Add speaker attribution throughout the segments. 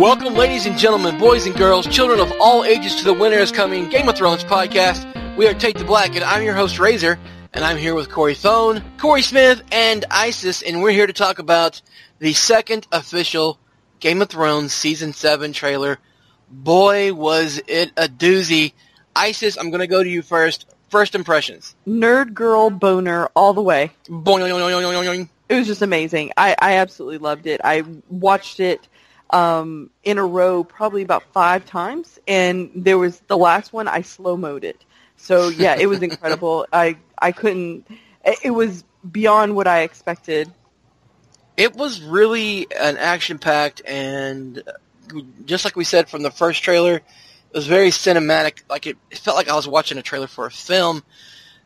Speaker 1: Welcome, ladies and gentlemen, boys and girls, children of all ages, to the Winter is Coming Game of Thrones podcast. We are Take the Black, and I'm your host, Razor, and I'm here with Corey Thone, Corey Smith, and Isis, and we're here to talk about the second official Game of Thrones Season 7 trailer. Boy, was it a doozy. Isis, I'm going to go to you first. First impressions.
Speaker 2: Nerd girl boner all the way.
Speaker 1: Boing.
Speaker 2: It was just amazing. I, I absolutely loved it. I watched it um, in a row probably about five times, and there was the last one I slow mode it. So yeah, it was incredible. I I couldn't. It was beyond what I expected.
Speaker 1: It was really an action packed, and just like we said from the first trailer, it was very cinematic. Like it, it felt like I was watching a trailer for a film.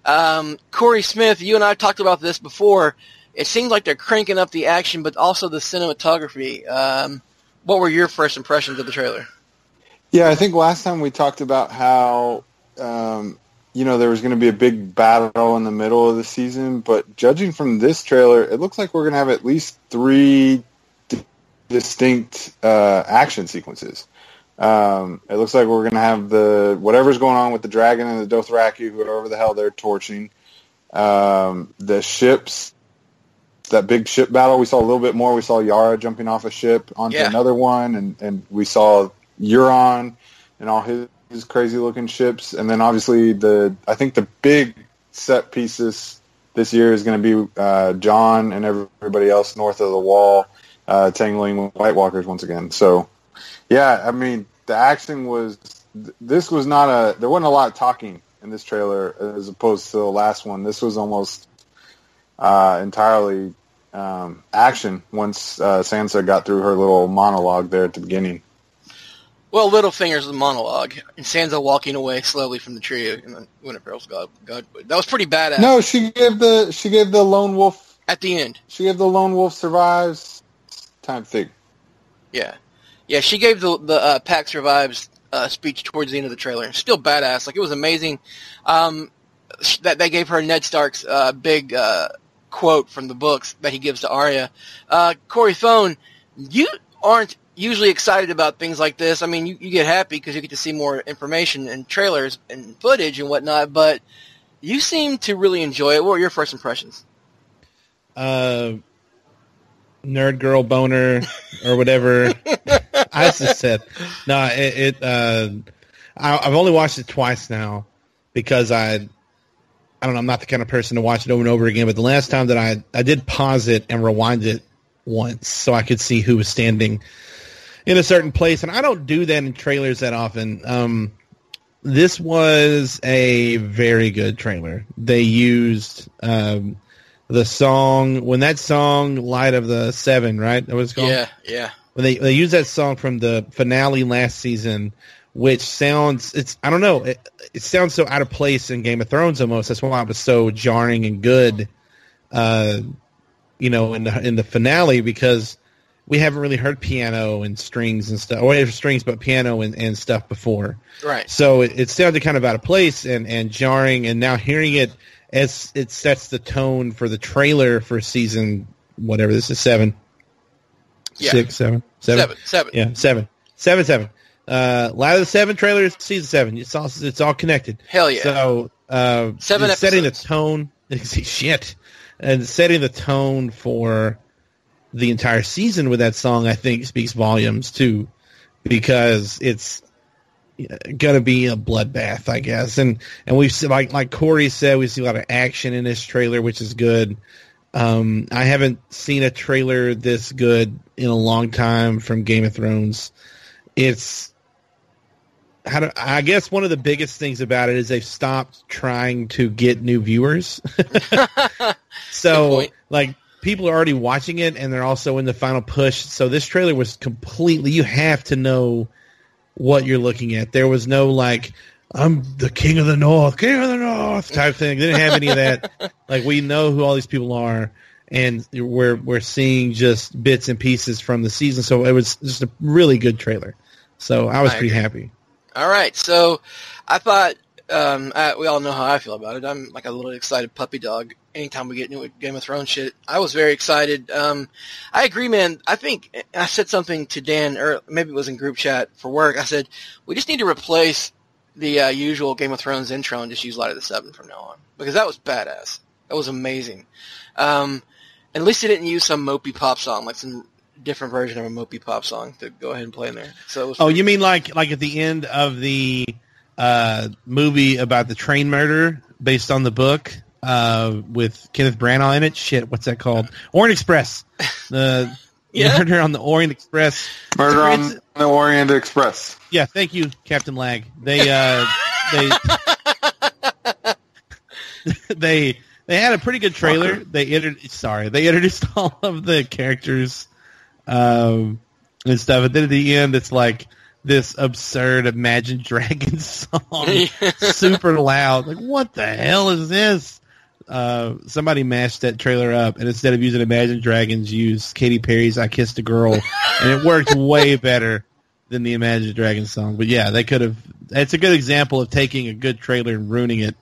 Speaker 1: Um, Corey Smith, you and I talked about this before. It seems like they're cranking up the action, but also the cinematography. Um, what were your first impressions of the trailer?
Speaker 3: Yeah, I think last time we talked about how um, you know there was going to be a big battle in the middle of the season, but judging from this trailer, it looks like we're going to have at least three d- distinct uh, action sequences. Um, it looks like we're going to have the whatever's going on with the dragon and the Dothraki, whoever the hell they're torching. Um, the ships that big ship battle. We saw a little bit more. We saw Yara jumping off a ship onto
Speaker 1: Yeah.
Speaker 3: another one, and, and we saw Euron and all his, his crazy looking ships. And then obviously the I think the big set pieces this year is going to be uh, Jon and everybody else north of the wall uh, tangling with White Walkers once again. So yeah, I mean the action was this was not a there wasn't a lot of talking in this trailer as opposed to the last one. This was almost uh, entirely um, action once uh, Sansa got through her little monologue there at the beginning.
Speaker 1: Well, Littlefinger's the monologue, and Sansa walking away slowly from the tree, and then Winterfell's God, God, that was pretty badass.
Speaker 3: No, she gave the she gave the lone wolf
Speaker 1: At the end,
Speaker 3: she gave the lone wolf survives time thing.
Speaker 1: yeah, yeah, she gave the the uh, Pack Survives uh, speech towards the end of the trailer. Still badass, like it was amazing. Um, that they gave her Ned Stark's uh, big uh, quote from the books that he gives to Arya. Uh, Corey Thone, you aren't usually excited about things like this. I mean, you, you get happy because you get to see more information and trailers and footage and whatnot, but you seem to really enjoy it. What were your first impressions?
Speaker 4: uh, nerd girl boner or whatever I just said. No, it, it uh, I, I've only watched it twice now because I, I don't know, I'm not the kind of person to watch it over and over again. But the last time that I, I did pause it and rewind it once so I could see who was standing in a certain place, and I don't do that in trailers that often. Um, this was a very good trailer. They used um, the song when that song "Light of the Seven, right? That was called.
Speaker 1: Yeah, yeah.
Speaker 4: When they they used that song from the finale last season, which sounds it's I don't know it, it sounds so out of place in Game of Thrones almost. That's why it was so jarring and good, uh, you know, in the in the finale because we haven't really heard piano and strings and stuff, or strings, but piano and, and stuff before.
Speaker 1: Right.
Speaker 4: So it, it sounded kind of out of place and, and jarring, and now hearing it as it sets the tone for the trailer for season whatever this is seven,
Speaker 1: Yeah.
Speaker 4: six, seven, seven,
Speaker 1: Seven, seven.
Speaker 4: yeah, seven, seven, seven. Uh, of the Seven trailer is season seven. It's all it's all connected.
Speaker 1: Hell yeah.
Speaker 4: So uh,
Speaker 1: Seven
Speaker 4: setting the tone. Shit, and setting the tone for the entire season with that song, I think speaks volumes too, because it's gonna be a bloodbath, I guess. And and we've seen, like like Corey said, we see a lot of action in this trailer, which is good. Um, I haven't seen a trailer this good in a long time from Game of Thrones. It's how do, I guess one of the biggest things about it is they've stopped trying to get new viewers. So like people are already watching it and they're also in the final push. So this trailer was completely you have to know what you're looking at. There was no like I'm the king of the north, king of the north type thing. They didn't have any of that. like we know who all these people are and we're we're seeing just bits and pieces from the season. So it was just a really good trailer. So I was
Speaker 1: I
Speaker 4: pretty happy.
Speaker 1: All right, so I thought um, uh, we all know how I feel about it. I'm like a little excited puppy dog anytime we get new Game of Thrones shit. I was very excited. Um, I agree, man. I think I said something to Dan, or maybe it was in group chat for work. I said we just need to replace the uh, usual Game of Thrones intro and just use Light of the Seven from now on because that was badass. That was amazing. Um, at least they didn't use some mopey pop song, like some different version of a mopey pop song to go ahead and play in there. So it was
Speaker 4: Oh, you mean like like at the end of the uh, movie about the train murder based on the book uh, with Kenneth Branagh in it? Shit, what's that called? Orient Express. The
Speaker 1: Yeah.
Speaker 4: murder on the Orient Express.
Speaker 3: Murder on the Orient Express.
Speaker 4: Yeah, thank you, Captain Lag. They uh, they they they had a pretty good trailer. They introduced sorry, they introduced all of the characters um, and stuff. And then at the end, it's like this absurd Imagine Dragons song, super loud. Like, what the hell is this? Uh, somebody mashed that trailer up, and instead of using Imagine Dragons, used Katy Perry's "I Kissed a Girl," and it worked way better than the Imagine Dragons song. But yeah, they could have. It's a good example of taking a good trailer and ruining it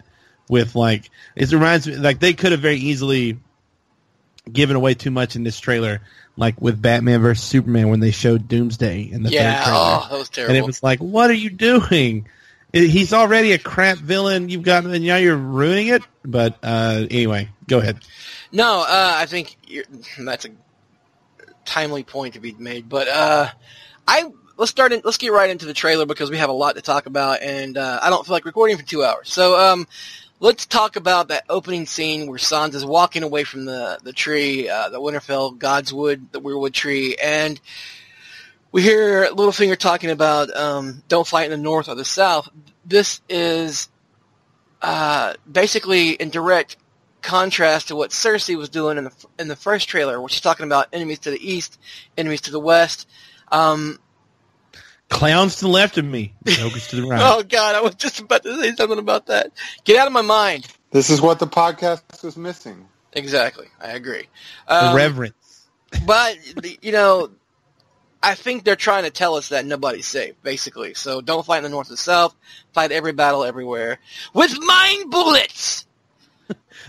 Speaker 4: with like. It reminds me like they could have very easily given away too much in this trailer, like with Batman versus Superman when they showed Doomsday in the
Speaker 1: yeah, oh, that was terrible.
Speaker 4: and it was like, what are you doing? He's already a crap villain. You've got, and now you're ruining it. But uh, anyway, go ahead.
Speaker 1: No, uh, I think you're, that's a timely point to be made. But uh, I let's start. In, let's get right into the trailer because we have a lot to talk about, and uh, I don't feel like recording for two hours. So um, let's talk about that opening scene where Sansa's walking away from the the tree, uh, the Winterfell Godswood, the Weirwood tree, and we hear Littlefinger talking about um, don't fight in the north or the south. This is uh, basically in direct contrast to what Cersei was doing in the in the first trailer, where she's talking about enemies to the east, enemies to the west. Um,
Speaker 4: Clowns to the left of me, jokers to the right.
Speaker 1: oh God, I was just about to say something about that. Get out of my mind.
Speaker 3: This is what the podcast was missing.
Speaker 1: Exactly, I agree.
Speaker 4: The
Speaker 1: Um,
Speaker 4: reverence.
Speaker 1: but the- you know, I think they're trying to tell us that nobody's safe, basically. So don't fight in the north and south. Fight every battle everywhere with mind bullets.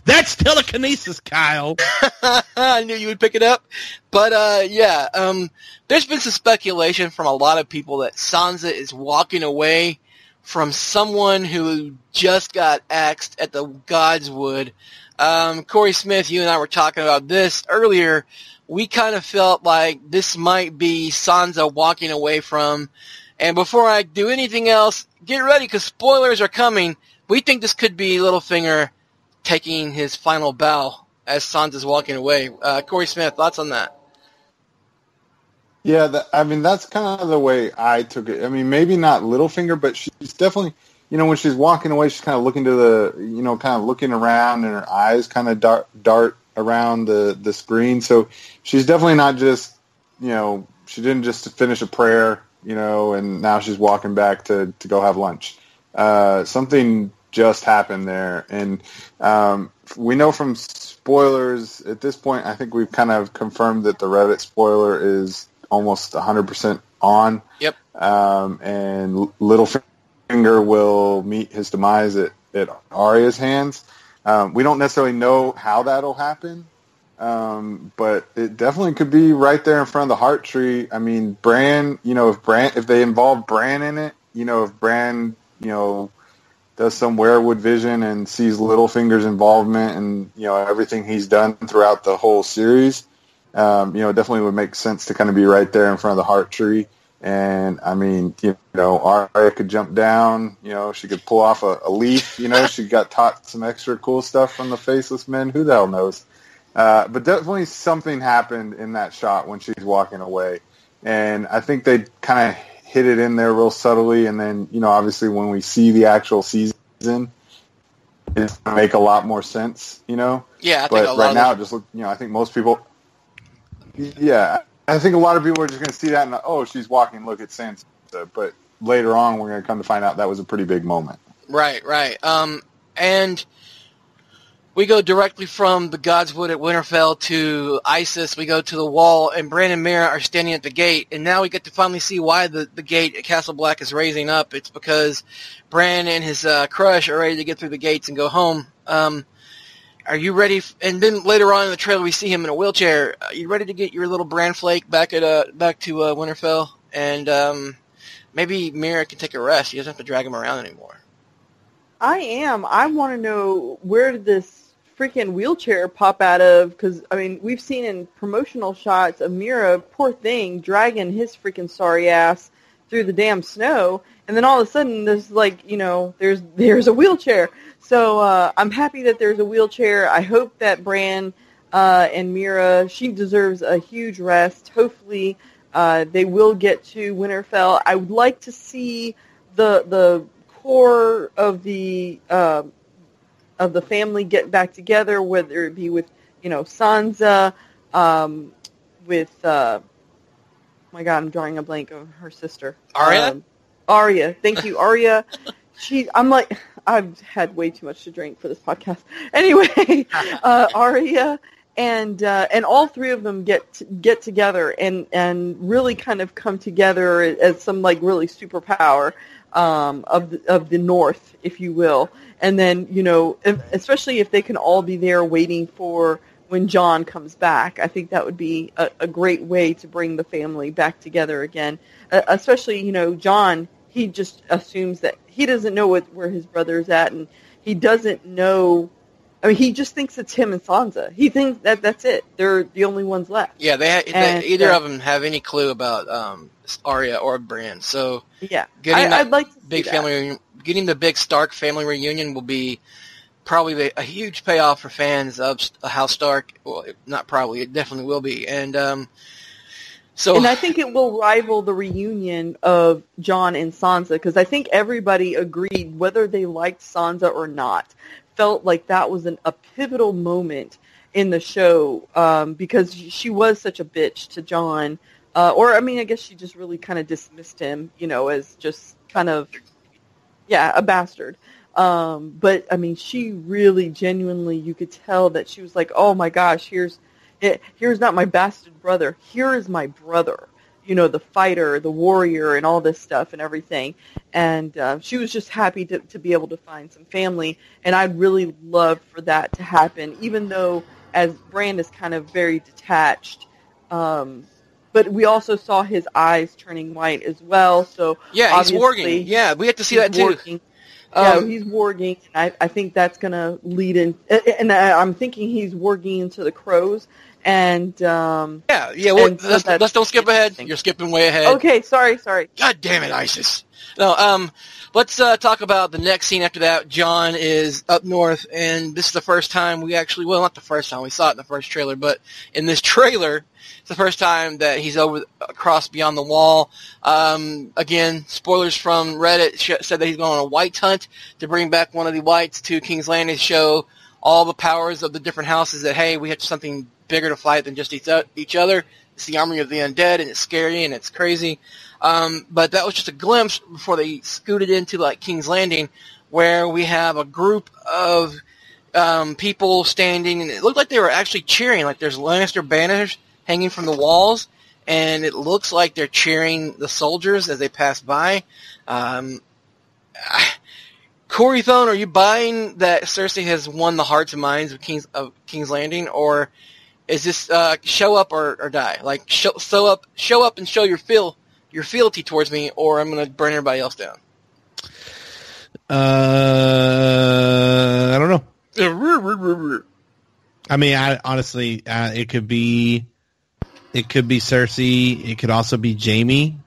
Speaker 4: That's telekinesis, Kyle.
Speaker 1: I knew you would pick it up. But uh yeah, um there's been some speculation from a lot of people that Sansa is walking away from someone who just got axed at the Godswood. Um Corey Smith, you and I were talking about this earlier. We kind of felt like this might be Sansa walking away from and before I do anything else, get ready because spoilers are coming. We think this could be Littlefinger taking his final bow as Sansa's walking away. Uh, Corey Smith, thoughts on that?
Speaker 3: Yeah, that, I mean that's kind of the way I took it. I mean, maybe not Littlefinger, but she's definitely, you know, when she's walking away, she's kind of looking to the, you know, kind of looking around, and her eyes kind of dart dart around the the screen. So she's definitely not just, you know, she didn't just finish a prayer, you know, and now she's walking back to to go have lunch. Uh, something just happened there, and um, we know from spoilers at this point. I think we've kind of confirmed that the Reddit spoiler is almost 100% on.
Speaker 1: Yep.
Speaker 3: Um, and Littlefinger will meet his demise at, at Arya's hands. Um, we don't necessarily know how that'll happen, um, but it definitely could be right there in front of the heart tree. I mean, Bran, you know, if Bran, if they involve Bran in it, you know, if Bran, you know, does some weirwood vision and sees Littlefinger's involvement and you know everything he's done throughout the whole series, um, you know, it definitely would make sense to kind of be right there in front of the heart tree. And I mean, you know, Arya could jump down. You know, she could pull off a, a leaf. You know, she got taught some extra cool stuff from the Faceless Men. Who the hell knows? Uh, but definitely something happened in that shot when she's walking away, and I think they kind of hit it in there real subtly. And then, you know, obviously when we see the actual season, it's gonna make a lot more sense. You know,
Speaker 1: Yeah, I think
Speaker 3: but
Speaker 1: a
Speaker 3: right now, just look. You know, I think most people. Yeah, I think a lot of people are just going to see that and oh, she's walking. Look at Sansa. But later on, we're going to come to find out that was a pretty big moment.
Speaker 1: right, right. Um, and we go directly from the Godswood at Winterfell to Isis. We go to the wall, and Bran and Meera are standing at the gate. And now we get to finally see why the, the gate at Castle Black is raising up. It's because Bran and his uh, crush are ready to get through the gates and go home. Um, are you ready? F- and then later on in the trailer, we see him in a wheelchair. Are you ready to get your little Bran flake back at uh, back to uh, Winterfell? And um, maybe Meera can take a rest. He doesn't have to drag him around anymore.
Speaker 2: I am. I want to know where this freaking wheelchair pop out of? Because I mean, we've seen in promotional shots of Meera, poor thing, dragging his freaking sorry ass through the damn snow, and then all of a sudden, there's like you know, there's there's a wheelchair. So uh, I'm happy that there's a wheelchair. I hope that Bran uh, and Meera, she deserves a huge rest. Hopefully, uh, they will get to Winterfell. I would like to see the the core of the uh, of the family get back together, whether it be with you know Sansa, um, with uh, my God, I'm drawing a blank of her sister,
Speaker 1: Arya.
Speaker 2: Um, Arya, thank you, Arya. She, I'm like, I've had way too much to drink for this podcast. Anyway, uh, Arya and uh, and all three of them get get together and and really kind of come together as some like really superpower um, of the, of the North, if you will. And then you know, if, especially if they can all be there waiting for when Jon comes back, I think that would be a, a great way to bring the family back together again. Uh, especially you know, Jon, he just assumes that he doesn't know what, where his brother's at, and he doesn't know. I mean, he just thinks it's him and Sansa. He thinks that that's it. They're the only ones left.
Speaker 1: Yeah, they, ha-
Speaker 2: And,
Speaker 1: they either
Speaker 2: uh,
Speaker 1: of them have any clue about um, Arya or Bran. So
Speaker 2: Yeah,
Speaker 1: Getting
Speaker 2: I, I'd like
Speaker 1: big family, reunion, getting the big Stark family reunion will be probably a huge payoff for fans of House Stark. Well, not probably, it definitely will be. And um, so
Speaker 2: And I think it will rival the reunion of Jon and Sansa because I think everybody agreed, whether they liked Sansa or not, felt like that was an, a pivotal moment in the show um, because she was such a bitch to Jon. Uh, or, I mean, I guess she just really kind of dismissed him, you know, as just kind of, yeah, a bastard. Um, but, I mean, she really genuinely, you could tell that she was like, oh my gosh, here's here's not my bastard brother. Here is my brother. You know, the fighter, the warrior, and all this stuff and everything. And uh, she was just happy to, to be able to find some family. And I'd really love for that to happen, even though as Bran is kind of very detached. Um, but we also saw his eyes turning white as well. So
Speaker 1: yeah, he's warging. Yeah, we have to see that too.
Speaker 2: warging. Yeah,
Speaker 1: Um,
Speaker 2: he's warging. I, I think that's going to lead in, and I, I'm thinking he's warging into the crows. And um,
Speaker 1: yeah, yeah. Well,
Speaker 2: and
Speaker 1: let's, let's don't skip ahead. You're skipping way ahead.
Speaker 2: okay, sorry, sorry.
Speaker 1: God damn it, Isis. No, um, let's uh, talk about the next scene after that. Jon is up north, and this is the first time we actually, well, not the first time, we saw it in the first trailer, but in this trailer, it's the first time that he's over across beyond the wall. Um, again, spoilers from Reddit sh- said that he's going on a white hunt to bring back one of the whites to King's Landing to show all the powers of the different houses that, hey, we have something bigger to fight than just each other. It's the army of the undead, and it's scary, and it's crazy. Um, but that was just a glimpse before they scooted into like King's Landing, where we have a group of um, people standing, and it looked like they were actually cheering. Like there's Lannister banners hanging from the walls, and it looks like they're cheering the soldiers as they pass by. Um, Corey Thone, are you buying that Cersei has won the hearts and minds of King's of King's Landing, or is this uh, show up or, or die? Like show, show up, show up and show your feel your fealty towards me, or I'm gonna burn everybody else down.
Speaker 4: Uh, I don't know. I mean, I honestly, uh, it could be, it could be Cersei. It could also be Jaime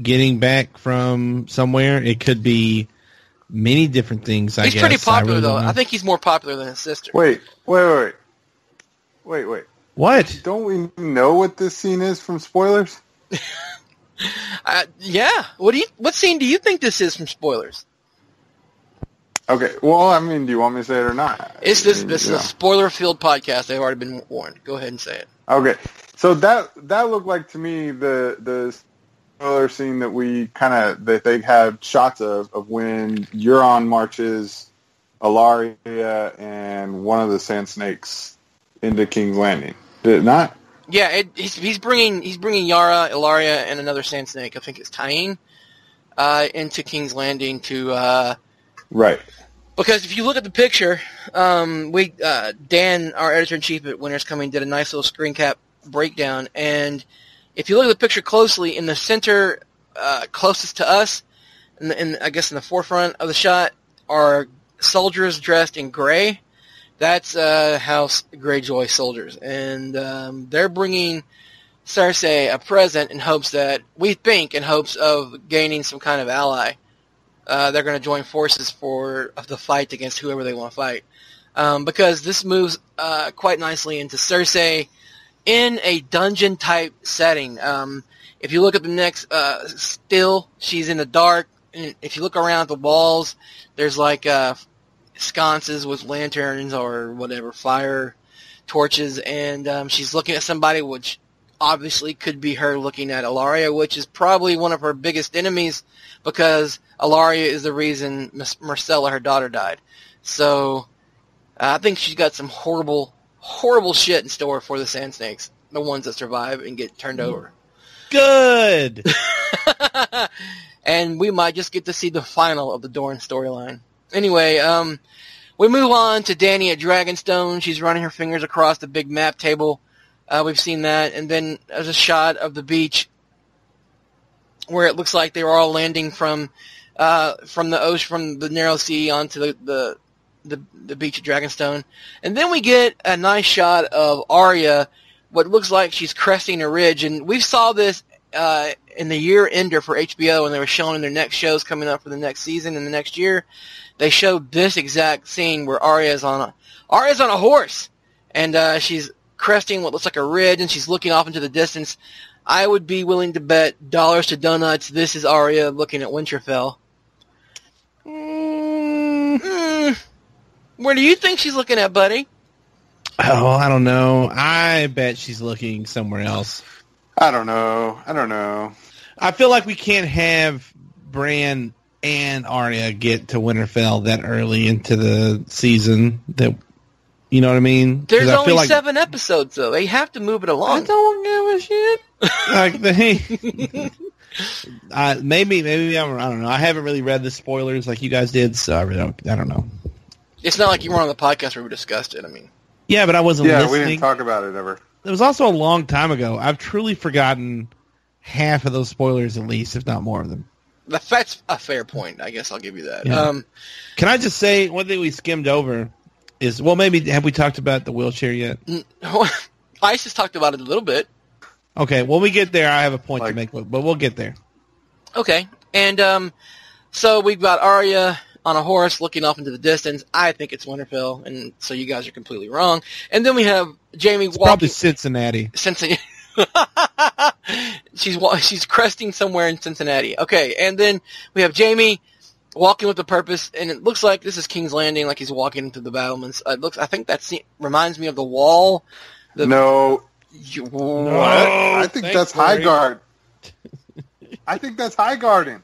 Speaker 4: getting back from somewhere. It could be many different things. I
Speaker 1: he's
Speaker 4: guess
Speaker 1: pretty popular
Speaker 4: really
Speaker 1: though.
Speaker 4: know.
Speaker 1: I think he's more popular than his sister.
Speaker 3: Wait, wait, wait, wait, wait.
Speaker 4: What?
Speaker 3: Don't we know what this scene is from spoilers?
Speaker 1: Uh, yeah. What do you? What scene do you think this is from spoilers?
Speaker 3: Okay. Well, I mean, do you want me to say it or not?
Speaker 1: It's this.
Speaker 3: I mean,
Speaker 1: This is a spoiler-filled podcast. They've already been warned. Go ahead and say it.
Speaker 3: Okay, so that that looked like to me the the spoiler scene that we kind of that they had shots of of when Euron marches Ellaria and one of the Sand Snakes into King's Landing. Did it not?
Speaker 1: Yeah, it, he's he's bringing he's bringing Yara, Ellaria, and another Sand Snake. I think it's Tyene, uh, into King's Landing to uh,
Speaker 3: Right.
Speaker 1: Because if you look at the picture, um, we uh, Dan, our editor in chief at Winter is Coming, did a nice little screen cap breakdown, and if you look at the picture closely, in the center uh, closest to us, in I guess in the forefront of the shot, are soldiers dressed in gray. That's uh, House Greyjoy soldiers, and um, they're bringing Cersei a present in hopes that we think in hopes of gaining some kind of ally. Uh, they're going to join forces for the fight against whoever they want to fight, um, because this moves uh, quite nicely into Cersei in a dungeon type setting. Um, if you look at the next uh, still, she's in the dark. And if you look around the walls, there's like uh, sconces with lanterns or whatever, fire torches, and um, she's looking at somebody, which obviously could be her looking at Ellaria, which is probably one of her biggest enemies because Ellaria is the reason Myrcella, her daughter, died. So uh, I think she's got some horrible, horrible shit in store for the Sand Snakes, the ones that survive and get turned over.
Speaker 4: Good.
Speaker 1: and we might just get to see the final of the Dorne storyline. Anyway, um, we move on to Dany at Dragonstone. She's running her fingers across the big map table. Uh, we've seen that, and then there's a shot of the beach where it looks like they were all landing from uh, from the ocean, from the narrow sea onto the, the the the beach at Dragonstone, and then we get a nice shot of Arya, what looks like she's cresting a ridge, and we saw this uh, in the year ender for HBO when they were showing their next shows coming up for the next season and the next year. They showed this exact scene where Arya's on a Arya's on a horse, and uh, she's cresting what looks like a ridge, and she's looking off into the distance. I would be willing to bet dollars to donuts this is Arya looking at Winterfell.
Speaker 4: Mm.
Speaker 1: Mm. Where do you think she's looking at, buddy?
Speaker 4: Oh, I don't know. I bet she's looking somewhere else.
Speaker 3: I don't know. I don't know.
Speaker 4: I feel like we can't have Bran and Arya get to Winterfell that early into the season. That you know what I mean?
Speaker 1: There's
Speaker 4: I
Speaker 1: only
Speaker 4: like,
Speaker 1: seven episodes, though. They have to move it along.
Speaker 4: I don't give a shit. like they, uh, maybe maybe I'm, I don't know. I haven't really read the spoilers like you guys did, so I really don't. I don't know.
Speaker 1: It's not like you were on the podcast where we discussed it. I mean,
Speaker 4: Yeah, but I wasn't
Speaker 3: Yeah,
Speaker 4: listening.
Speaker 3: we didn't talk about it ever.
Speaker 4: It was also a long time ago. I've truly forgotten half of those spoilers, at least, if not more of them.
Speaker 1: That's a fair point. I guess I'll give you that.
Speaker 4: Yeah.
Speaker 1: Um,
Speaker 4: Can I just say one thing we skimmed over is well, maybe have we talked about the wheelchair yet?
Speaker 1: Ice has talked about it a little bit.
Speaker 4: Okay, when we get there, I have a point to make, but we'll get there.
Speaker 1: Okay, and um, so we've got Arya on a horse looking off into the distance. I think it's Winterfell, and so you guys are completely wrong. And then we have Jaime
Speaker 4: It's
Speaker 1: walking.
Speaker 4: probably Cincinnati.
Speaker 1: Cincinnati. she's she's cresting somewhere in Cincinnati. Okay, and then we have Jaime walking with a purpose, and it looks like this is King's Landing, like he's walking into the battlements. Uh, it looks, I think that scene reminds me of the wall. The,
Speaker 3: No,
Speaker 1: You-
Speaker 3: what?
Speaker 4: No.
Speaker 3: I think
Speaker 4: thanks,
Speaker 3: that's
Speaker 4: Corey.
Speaker 3: high guard. I think that's Highgarden.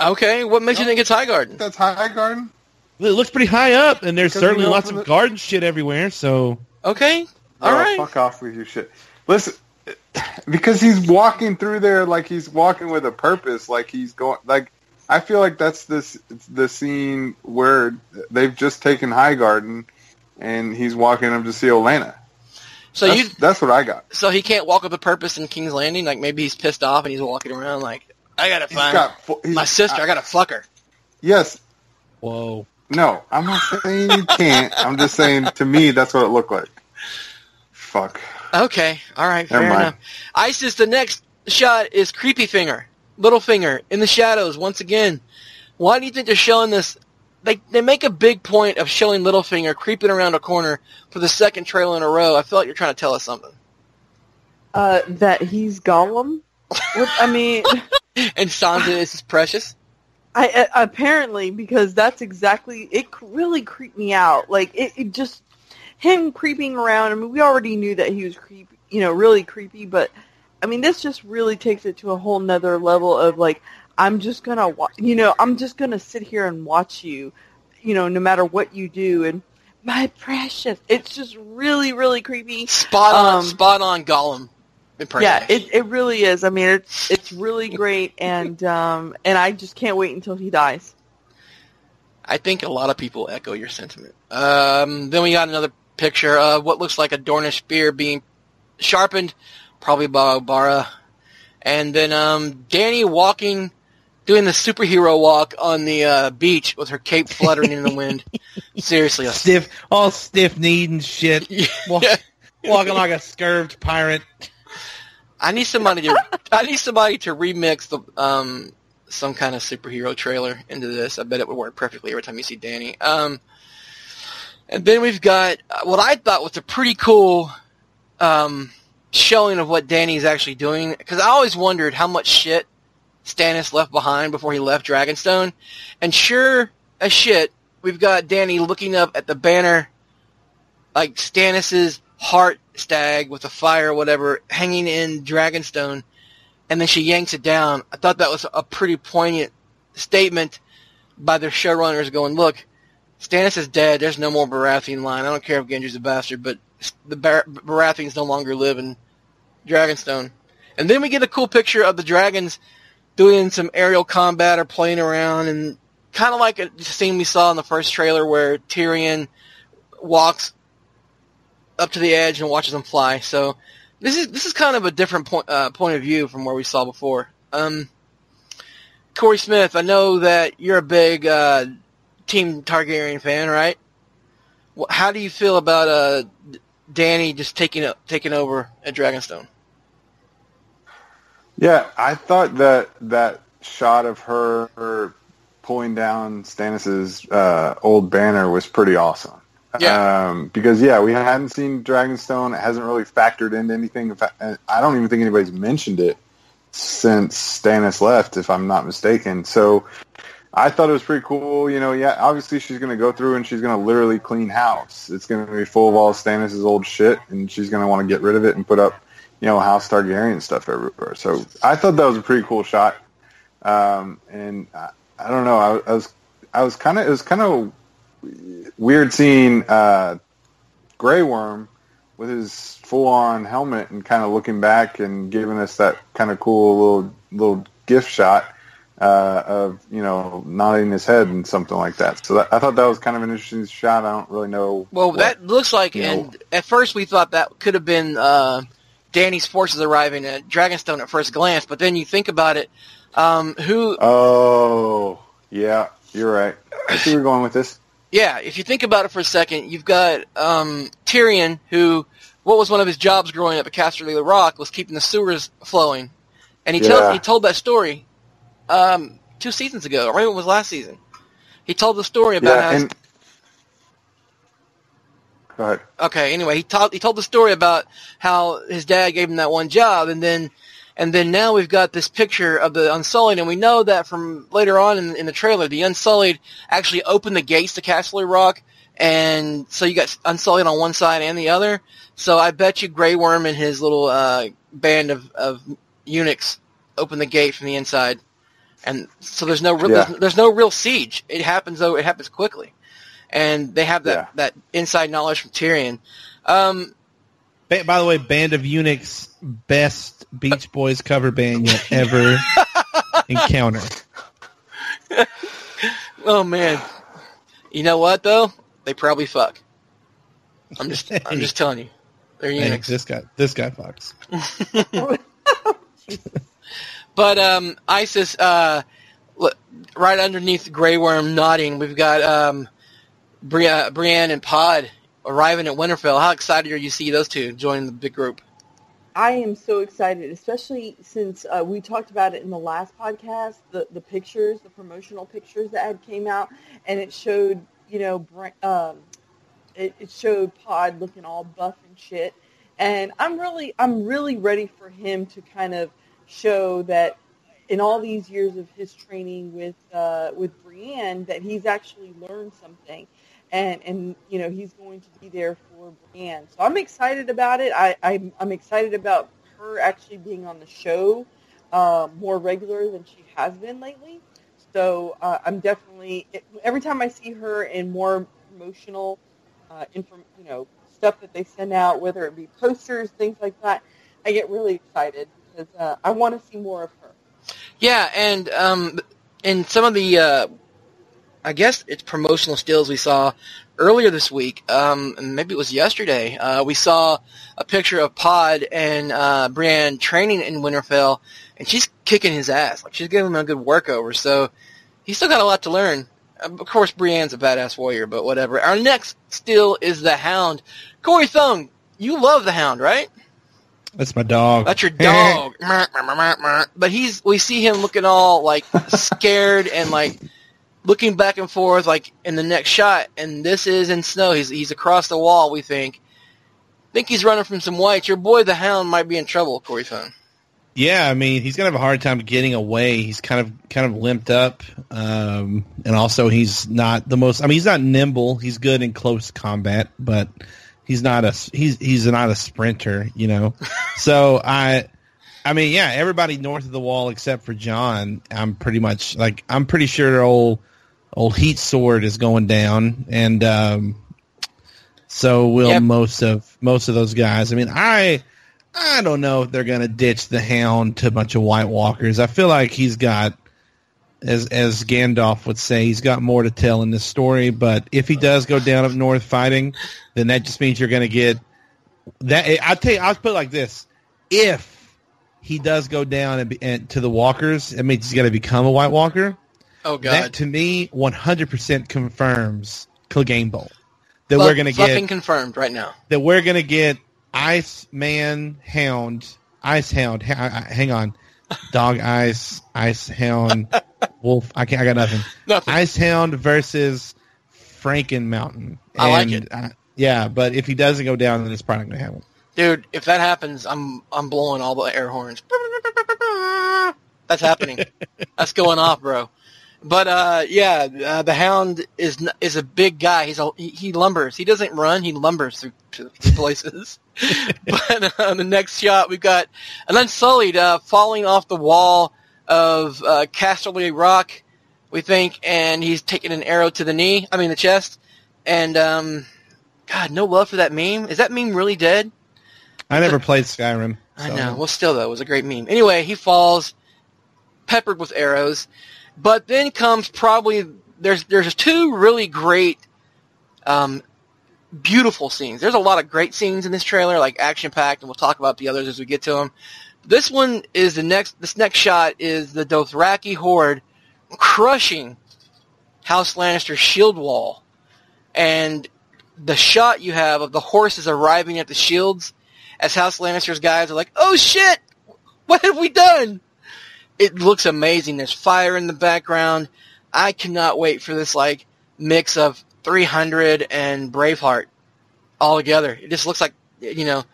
Speaker 1: Okay, what makes you think it's High Garden?
Speaker 3: That's Highgarden.
Speaker 4: It looks pretty high up, and there's certainly lots
Speaker 3: from
Speaker 4: of
Speaker 3: the-
Speaker 4: garden shit everywhere. So
Speaker 1: Okay, all
Speaker 3: oh,
Speaker 1: right.
Speaker 3: Fuck off with your shit. Listen, because he's walking through there like he's walking with a purpose. Like he's going. Like I feel like that's this the scene where they've just taken Highgarden, and he's walking up to see Olenna.
Speaker 1: So
Speaker 3: that's,
Speaker 1: you,
Speaker 3: that's what I got.
Speaker 1: so he can't walk with a purpose in King's Landing. Like maybe he's pissed off and he's walking around like, I gotta find
Speaker 3: got fu-
Speaker 1: my sister. I gotta fuck her.
Speaker 3: yes.
Speaker 4: whoa,
Speaker 3: No, I'm not saying you can't. I'm just saying to me that's what it looked like. Fuck.
Speaker 1: Okay, all right,
Speaker 3: Never
Speaker 1: fair
Speaker 3: mind.
Speaker 1: enough. Isis, the next shot is Creepy Finger, Little Finger in the shadows once again. Why do you think they're showing this? They they make a big point of showing Littlefinger creeping around a corner for the second trailer in a row. I feel like you're trying to tell us something.
Speaker 2: Uh, that he's Gollum. Which, I mean,
Speaker 1: And Sansa is precious.
Speaker 2: I uh, apparently because that's exactly it. Really creeped me out. Like it, it just him creeping around. I mean, we already knew that he was you know, really creepy. But I mean, this just really takes it to a whole nother level of like, I'm just gonna, wa- you know, I'm just gonna sit here and watch you, you know, no matter what you do. And my precious, it's just really, really creepy.
Speaker 1: Spot on,
Speaker 2: Um,
Speaker 1: spot on Gollum.
Speaker 2: Yeah, it it really is. I mean, it's it's really great, and um, and I just can't wait until he dies.
Speaker 1: I think a lot of people echo your sentiment. Um, then we got another picture of what looks like a Dornish spear being sharpened, probably by Obara. And then um, Dany walking, doing the superhero walk on the uh, beach with her cape fluttering in the wind. Seriously, a
Speaker 4: Stiff, all stiff kneed and shit. Walk, walking like a scurved pirate.
Speaker 1: I need somebody to I need somebody to remix the um some kind of superhero trailer into this. I bet it would work perfectly every time you see Dany. Um, and then we've got uh, what I thought was a pretty cool um, showing of what Dany's actually doing because I always wondered how much shit Stannis left behind before he left Dragonstone. And sure as shit, we've got Dany looking up at the banner, like Stannis's heart stag with a fire or whatever hanging in Dragonstone, and then she yanks it down. I thought that was a pretty poignant statement by their showrunners going, look, Stannis is dead. There's no more Baratheon line. I don't care if Gendry's a bastard, but the Bar- Baratheons no longer live in Dragonstone. And then we get a cool picture of the dragons doing some aerial combat or playing around, and kind of like a scene we saw in the first trailer where Tyrion walks up to the edge and watches them fly. So this is this is kind of a different point uh, point of view from where we saw before. Um, Corey Smith, I know that you're a big uh, Team Targaryen fan, right? How do you feel about uh, Dany just taking taking over at Dragonstone?
Speaker 3: Yeah, I thought that that shot of her, her pulling down Stannis's uh, old banner was pretty awesome.
Speaker 1: Yeah.
Speaker 3: Um, because yeah, we hadn't seen Dragonstone. It hasn't really factored into anything. In fact, and I don't even think anybody's mentioned it since Stannis left, if I'm not mistaken. So I thought it was pretty cool. You know, yeah, obviously she's going to go through and she's going to literally clean house. It's going to be full of all Stannis' old shit, and she's going to want to get rid of it and put up, you know, House Targaryen stuff everywhere. So I thought that was a pretty cool shot. Um, and I, I don't know, I, I was, I was kind of, it was kind of weird seeing uh, Grey Worm with his full-on helmet and kind of looking back and giving us that kind of cool little little gift shot uh, of you know nodding his head and something like that. So that, I thought that was kind of an interesting shot. I don't really know.
Speaker 1: Well,
Speaker 3: what-
Speaker 1: that looks like,
Speaker 3: you know-
Speaker 1: and at first we thought that could have been uh, Dany's forces arriving at Dragonstone at first glance, but then you think about it, um, who
Speaker 3: Oh, yeah, you're right. I see you're going with this.
Speaker 1: Yeah, if you think about it for a second, you've got um, Tyrion, who what was one of his jobs growing up at Casterly Rock was keeping the sewers flowing, and he
Speaker 3: Yeah.
Speaker 1: told he told that story um, two seasons ago, or maybe it was last season. He told the story about
Speaker 3: Yeah,
Speaker 1: how
Speaker 3: and go ahead.
Speaker 1: Okay. Anyway, he told he told the story about how his dad gave him that one job, and then and then now we've got this picture of the Unsullied, and we know that from later on in, in the trailer, the Unsullied actually opened the gates to Castle Rock, and so you got Unsullied on one side and the other. So I bet you Grey Worm and his little uh, band of, of eunuchs open the gate from the inside, and so there's no real,
Speaker 3: Yeah.
Speaker 1: there's, there's no real siege. It happens though it happens quickly, and they have that
Speaker 3: Yeah.
Speaker 1: that inside knowledge from Tyrion. Um,
Speaker 4: Ba- By the way, Band of Eunuchs, best Beach Boys cover band you'll ever encounter.
Speaker 1: oh man, you know what though? They probably fuck. I'm just I'm just telling you, they're
Speaker 4: Hey,
Speaker 1: eunuchs.
Speaker 4: this guy, this guy fucks.
Speaker 1: But um, Isis, uh, right underneath Grey Worm nodding, we've got um, Bri- uh, Brienne and Pod arriving at Winterfell. How excited are you to see those two joining the big group?
Speaker 2: I am so excited, especially since uh, we talked about it in the last podcast. The the pictures, the promotional pictures that had came out, and it showed you know um, it, it showed Pod looking all buff and shit. And I'm really I'm really ready for him to kind of show that in all these years of his training with uh, with Brienne that he's actually learned something. And, and you know he's going to be there for Brienne, so I'm excited about it. I, I'm, I'm excited about her actually being on the show uh, more regular than she has been lately. So uh, I'm definitely every time I see her in more promotional, uh, inform, you know, stuff that they send out, whether it be posters, things like that, I get really excited because uh, I want to see more of her.
Speaker 1: Yeah, and um, in some of the uh, I guess it's promotional stills we saw earlier this week. Um, maybe it was yesterday. Uh, we saw a picture of Pod and uh, Brienne training in Winterfell, and she's kicking his ass. Like she's giving him a good workover. So he's still got a lot to learn. Of course, Brienne's a badass warrior, but whatever. Our next still is the Hound. Corey Thung, you love the Hound, right?
Speaker 4: That's my dog.
Speaker 1: That's your dog. but he's we see him looking all like scared and like looking back and forth like in the next shot and this is in snow. He's he's across the wall, we think. Think he's running from some whites. Your boy the hound might be in trouble, Corey.
Speaker 4: Yeah, I mean he's gonna have a hard time getting away. He's kind of kind of limped up, um, and also he's not the most. I mean he's not nimble. He's good in close combat, but he's not a he's he's not a sprinter, you know. so I I mean, yeah, everybody north of the wall except for Jon, I'm pretty much like I'm pretty sure old old heat sword is going down and um so will yep. most of most of those guys. I mean, I I don't know if they're going to ditch the hound to a bunch of white walkers. I feel like he's got as as Gandalf would say, he's got more to tell in this story. But if he does go down up north fighting, then that just means you're going to get that. I'll tell you, I'll put it like this: if he does go down and, be, and to the walkers, it means he's got to become a White Walker.
Speaker 1: Oh God!
Speaker 4: That to me, 100% confirms Clegane Bowl that we're going to get
Speaker 1: confirmed right now.
Speaker 4: That we're going to get Ice Man Hound, Ice Hound. hang on, Dog Ice, Ice Hound, Wolf. I can't. I got nothing.
Speaker 1: Nothing.
Speaker 4: Ice Hound versus Franken Mountain.
Speaker 1: I like it.
Speaker 4: Yeah, but if he doesn't go down, then it's probably going to happen.
Speaker 1: Dude, if that happens, I'm I'm blowing all the air horns. That's happening. That's going off, bro. But uh, yeah, uh, the Hound is is a big guy. He's a, he, he lumbers. He doesn't run. He lumbers through, through places. but uh, the next shot, we've got an Unsullied uh, falling off the wall of uh, Casterly Rock, we think, and he's taking an arrow to the knee. I mean the chest. And um, God, no love for that meme. Is that meme really dead?
Speaker 4: I never played Skyrim.
Speaker 1: So. I know. Well, still though, it was a great meme. Anyway, he falls, peppered with arrows, but then comes probably there's there's two really great, um, beautiful scenes. There's a lot of great scenes in this trailer, like action packed, and we'll talk about the others as we get to them. This one is the next. This next shot is the Dothraki horde crushing House Lannister's shield wall, and the shot you have of the horses arriving at the shields as House Lannister's guys are like, "Oh shit, what have we done?" It looks amazing. There's fire in the background. I cannot wait for this like mix of 300 and Braveheart all together. It just looks like you know,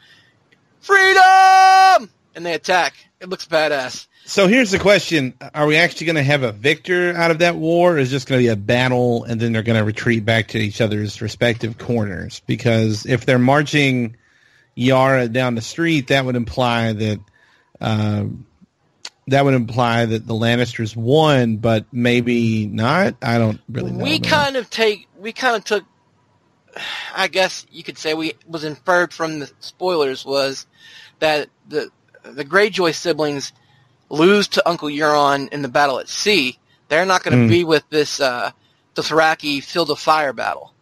Speaker 1: freedom, and they attack. It looks badass.
Speaker 4: So here's the question: Are we actually going to have a victor out of that war? Or is just going to be a battle, and then they're going to retreat back to each other's respective corners? Because if they're marching Yara down the street, that would imply that uh, that would imply that the Lannisters won, but maybe not. I don't really know.
Speaker 1: We kind of take we kind of took. I guess you could say we was inferred from the spoilers was that the the Greyjoy siblings lose to Uncle Euron in the battle at sea. They're not going to mm. be with this uh, Dothraki Field of Fire battle.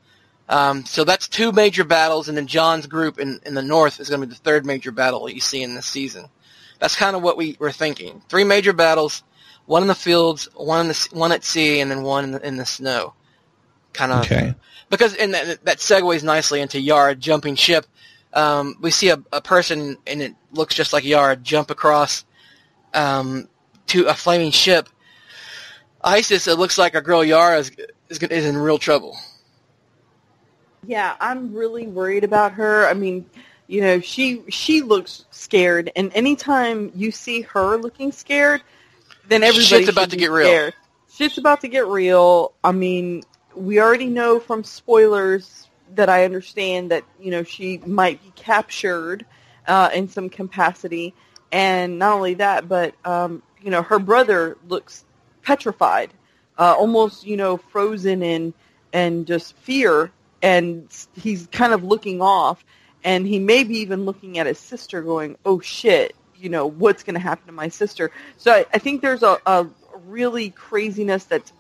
Speaker 1: Um, so that's two major battles, and then Jon's group in, in the north is going to be the third major battle you see in this season. That's kind of what we were thinking. Three major battles, one in the fields, one in the one at sea, and then one in the, in the snow. Kind of
Speaker 4: okay.
Speaker 1: because and that, that segues nicely into Yara jumping ship. Um, we see a, a person and it looks just like Yara jump across um, to a flaming ship. Isis, it looks like our girl Yara is, is, is in real trouble.
Speaker 2: Yeah, I'm really worried about her. I mean, you know, she she looks scared, and anytime you see her looking scared, then everybody's
Speaker 1: shit's about to get
Speaker 2: real. Shit's about to get real. I mean, we already know from spoilers that I understand that you know she might be captured uh, in some capacity, and not only that, but um, you know her brother looks petrified, uh, almost you know frozen in and just fear. And he's kind of looking off. And he may be even looking at his sister going oh shit you know what's going to happen to my sister? So i, I think there's a, a really craziness that's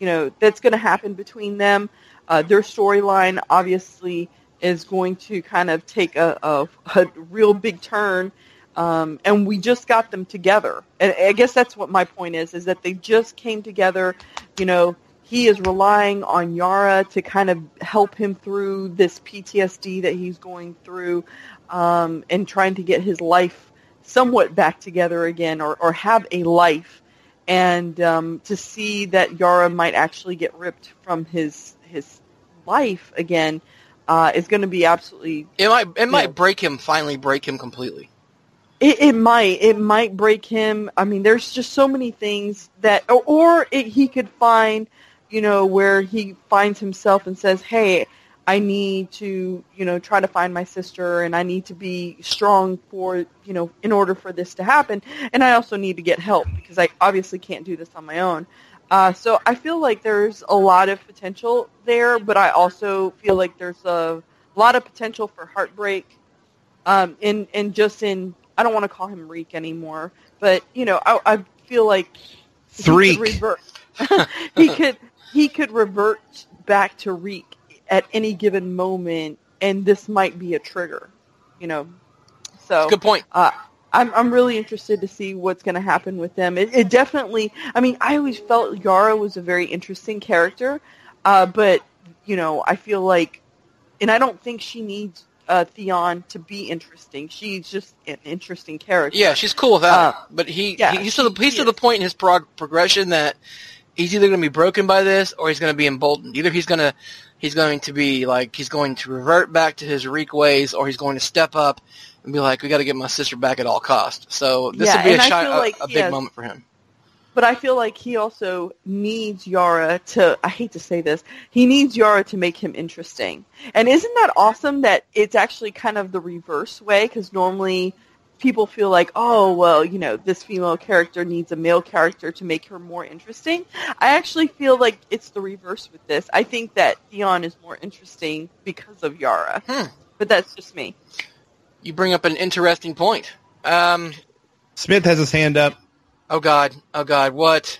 Speaker 2: you know that's going to happen between them. Uh, their storyline obviously is going to kind of take a, a, a real big turn. Um, and we just got them together. And I guess that's what my point is, is that they just came together. You know, he is relying on Yara to kind of help him through this PTSD that he's going through um, and trying to get his life somewhat back together again or, or have a life. And um, to see that Yara might actually get ripped from his his life again uh, is going to be absolutely.
Speaker 1: It might it might
Speaker 2: know.
Speaker 1: break him finally break him completely.
Speaker 2: It, it might. It might break him. I mean, there's just so many things that, or, or it, he could find, you know, where he finds himself and says, "Hey, I need to, you know, try to find my sister, and I need to be strong for, you know, in order for this to happen, and I also need to get help because I obviously can't do this on my own." Uh, so I feel like there's a lot of potential there, but I also feel like there's a lot of potential for heartbreak um, in in just in I don't want to call him Reek anymore, but you know I, I feel like he could revert. he could he could revert back to Reek at any given moment, and this might be a trigger. You know, so
Speaker 1: Good point.
Speaker 2: uh, I'm I'm really interested to see what's going to happen with them. It, it definitely. I mean, I always felt Yara was a very interesting character, uh, but you know, I feel like, and I don't think she needs uh, Theon to be interesting. She's just an interesting character.
Speaker 1: Yeah, she's cool without
Speaker 2: Uh,
Speaker 1: it. But he,
Speaker 2: yeah,
Speaker 1: he he's to the he's
Speaker 2: he
Speaker 1: to the point in his prog- progression that he's either going to be broken by this or he's going to be emboldened. Either he's going to he's going to be like he's going to revert back to his Reek ways, or he's going to step up and be like, "We got to get my sister back at all costs." So this
Speaker 2: Yeah,
Speaker 1: would be a, shi-
Speaker 2: feel
Speaker 1: a, a big
Speaker 2: has-
Speaker 1: moment for him.
Speaker 2: But I feel like he also needs Yara to, I hate to say this, he needs Yara to make him interesting. And isn't that awesome that it's actually kind of the reverse way? Because normally people feel like, oh, well, you know, this female character needs a male character to make her more interesting. I actually feel like it's the reverse with this. I think that Theon is more interesting because of Yara.
Speaker 1: Hmm.
Speaker 2: But that's just me.
Speaker 1: You bring up an interesting point. Um,
Speaker 4: Smith has his hand up.
Speaker 1: oh God, oh God, what?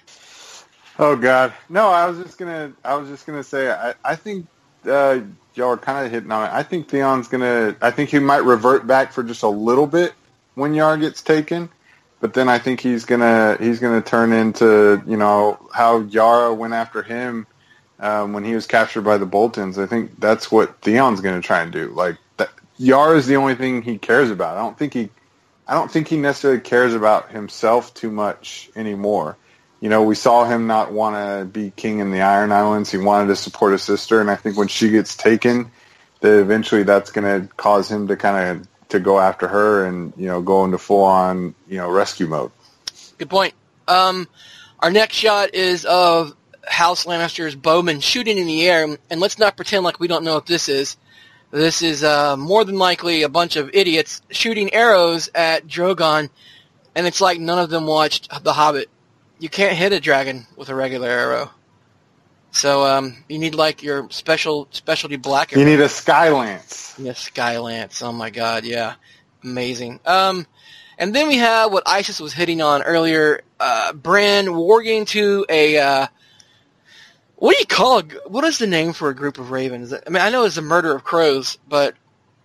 Speaker 3: Oh God, no! I was just gonna, I was just gonna say, I, I think uh, y'all are kind of hitting on it. I think Theon's gonna, I think he might revert back for just a little bit when Yar gets taken, but then I think he's gonna, he's gonna turn into, you know, how Yara went after him um, when he was captured by the Boltons. I think that's what Theon's gonna try and do. Like that, Yara is the only thing he cares about. I don't think he, I don't think he necessarily cares about himself too much anymore you know, we saw him not want to be king in the Iron Islands. He wanted to support his sister, and I think when she gets taken, that eventually that's going to cause him to kind of to go after her and you know go into full on you know rescue mode.
Speaker 1: Good point. Um, our next shot is of House Lannister's bowman shooting in the air, and let's not pretend like we don't know what this is. This is uh, more than likely a bunch of idiots shooting arrows at Drogon, and it's like none of them watched The Hobbit. You can't hit a dragon with a regular arrow, so um, you need like your special specialty black arrow.
Speaker 3: You need a Skylance.
Speaker 1: Yes, Skylance. Oh my god, yeah. Amazing. Um, and then we have what Isis was hitting on earlier, uh, Bran warging to a, uh, what do you call a, what is the name for a group of ravens? I mean, I know it's a murder of crows, but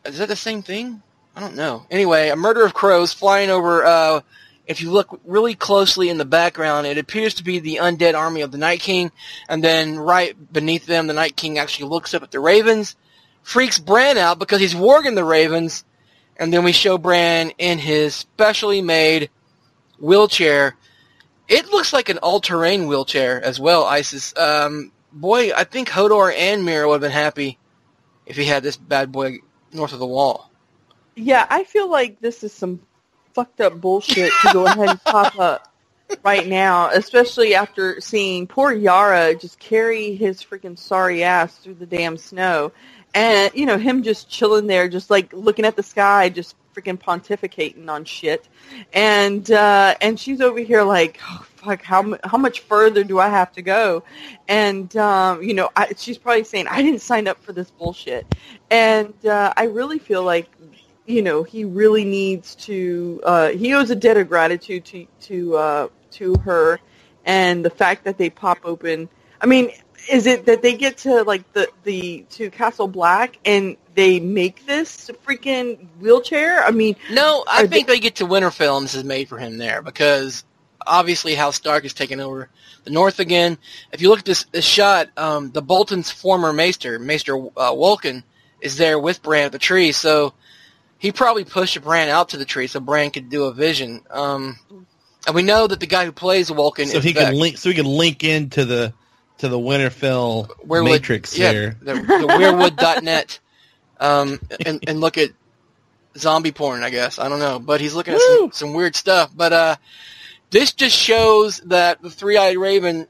Speaker 1: is that the same thing? I don't know. Anyway, a murder of crows flying over, uh, if you look really closely in the background, it appears to be the undead army of the Night King, and then right beneath them, the Night King actually looks up at the ravens, freaks Bran out because he's warging the ravens, and then we show Bran in his specially made wheelchair. It looks like an all-terrain wheelchair as well, Isis. Um, boy, I think Hodor and Meera would have been happy if he had this bad boy north of the wall.
Speaker 2: Yeah, I feel like this is some fucked up bullshit to go ahead and pop up right now, especially after seeing poor Yara just carry his freaking sorry ass through the damn snow. And, you know, him just chilling there, just like looking at the sky, just freaking pontificating on shit. And, uh, and she's over here like, oh, fuck, how, how much further do I have to go? And, um, you know, I, she's probably saying, I didn't sign up for this bullshit. And, uh, I really feel like you know he really needs to uh he owes a debt of gratitude to to uh to her and the fact that they pop open I mean, is it that they get to like the the to Castle Black and they make this freaking wheelchair? I mean,
Speaker 1: No, I think they get to Winterfell and this is made for him there because obviously House Stark is taking over the North again. If you look at this, this shot, um, the Bolton's former maester, Maester uh, is there with Bran at the tree. So he probably pushed Bran out to the tree so Bran could do a vision. Um, and we know that the guy who plays Wolkan
Speaker 4: So he can link. So he can link into the to the Winterfell
Speaker 1: Weirwood-
Speaker 4: matrix
Speaker 1: yeah,
Speaker 4: there.
Speaker 1: The, the Weirwood.net, um, and, and look at zombie porn, I guess. I don't know. But he's looking at some, some weird stuff. But uh, this just shows that the Three-Eyed Raven,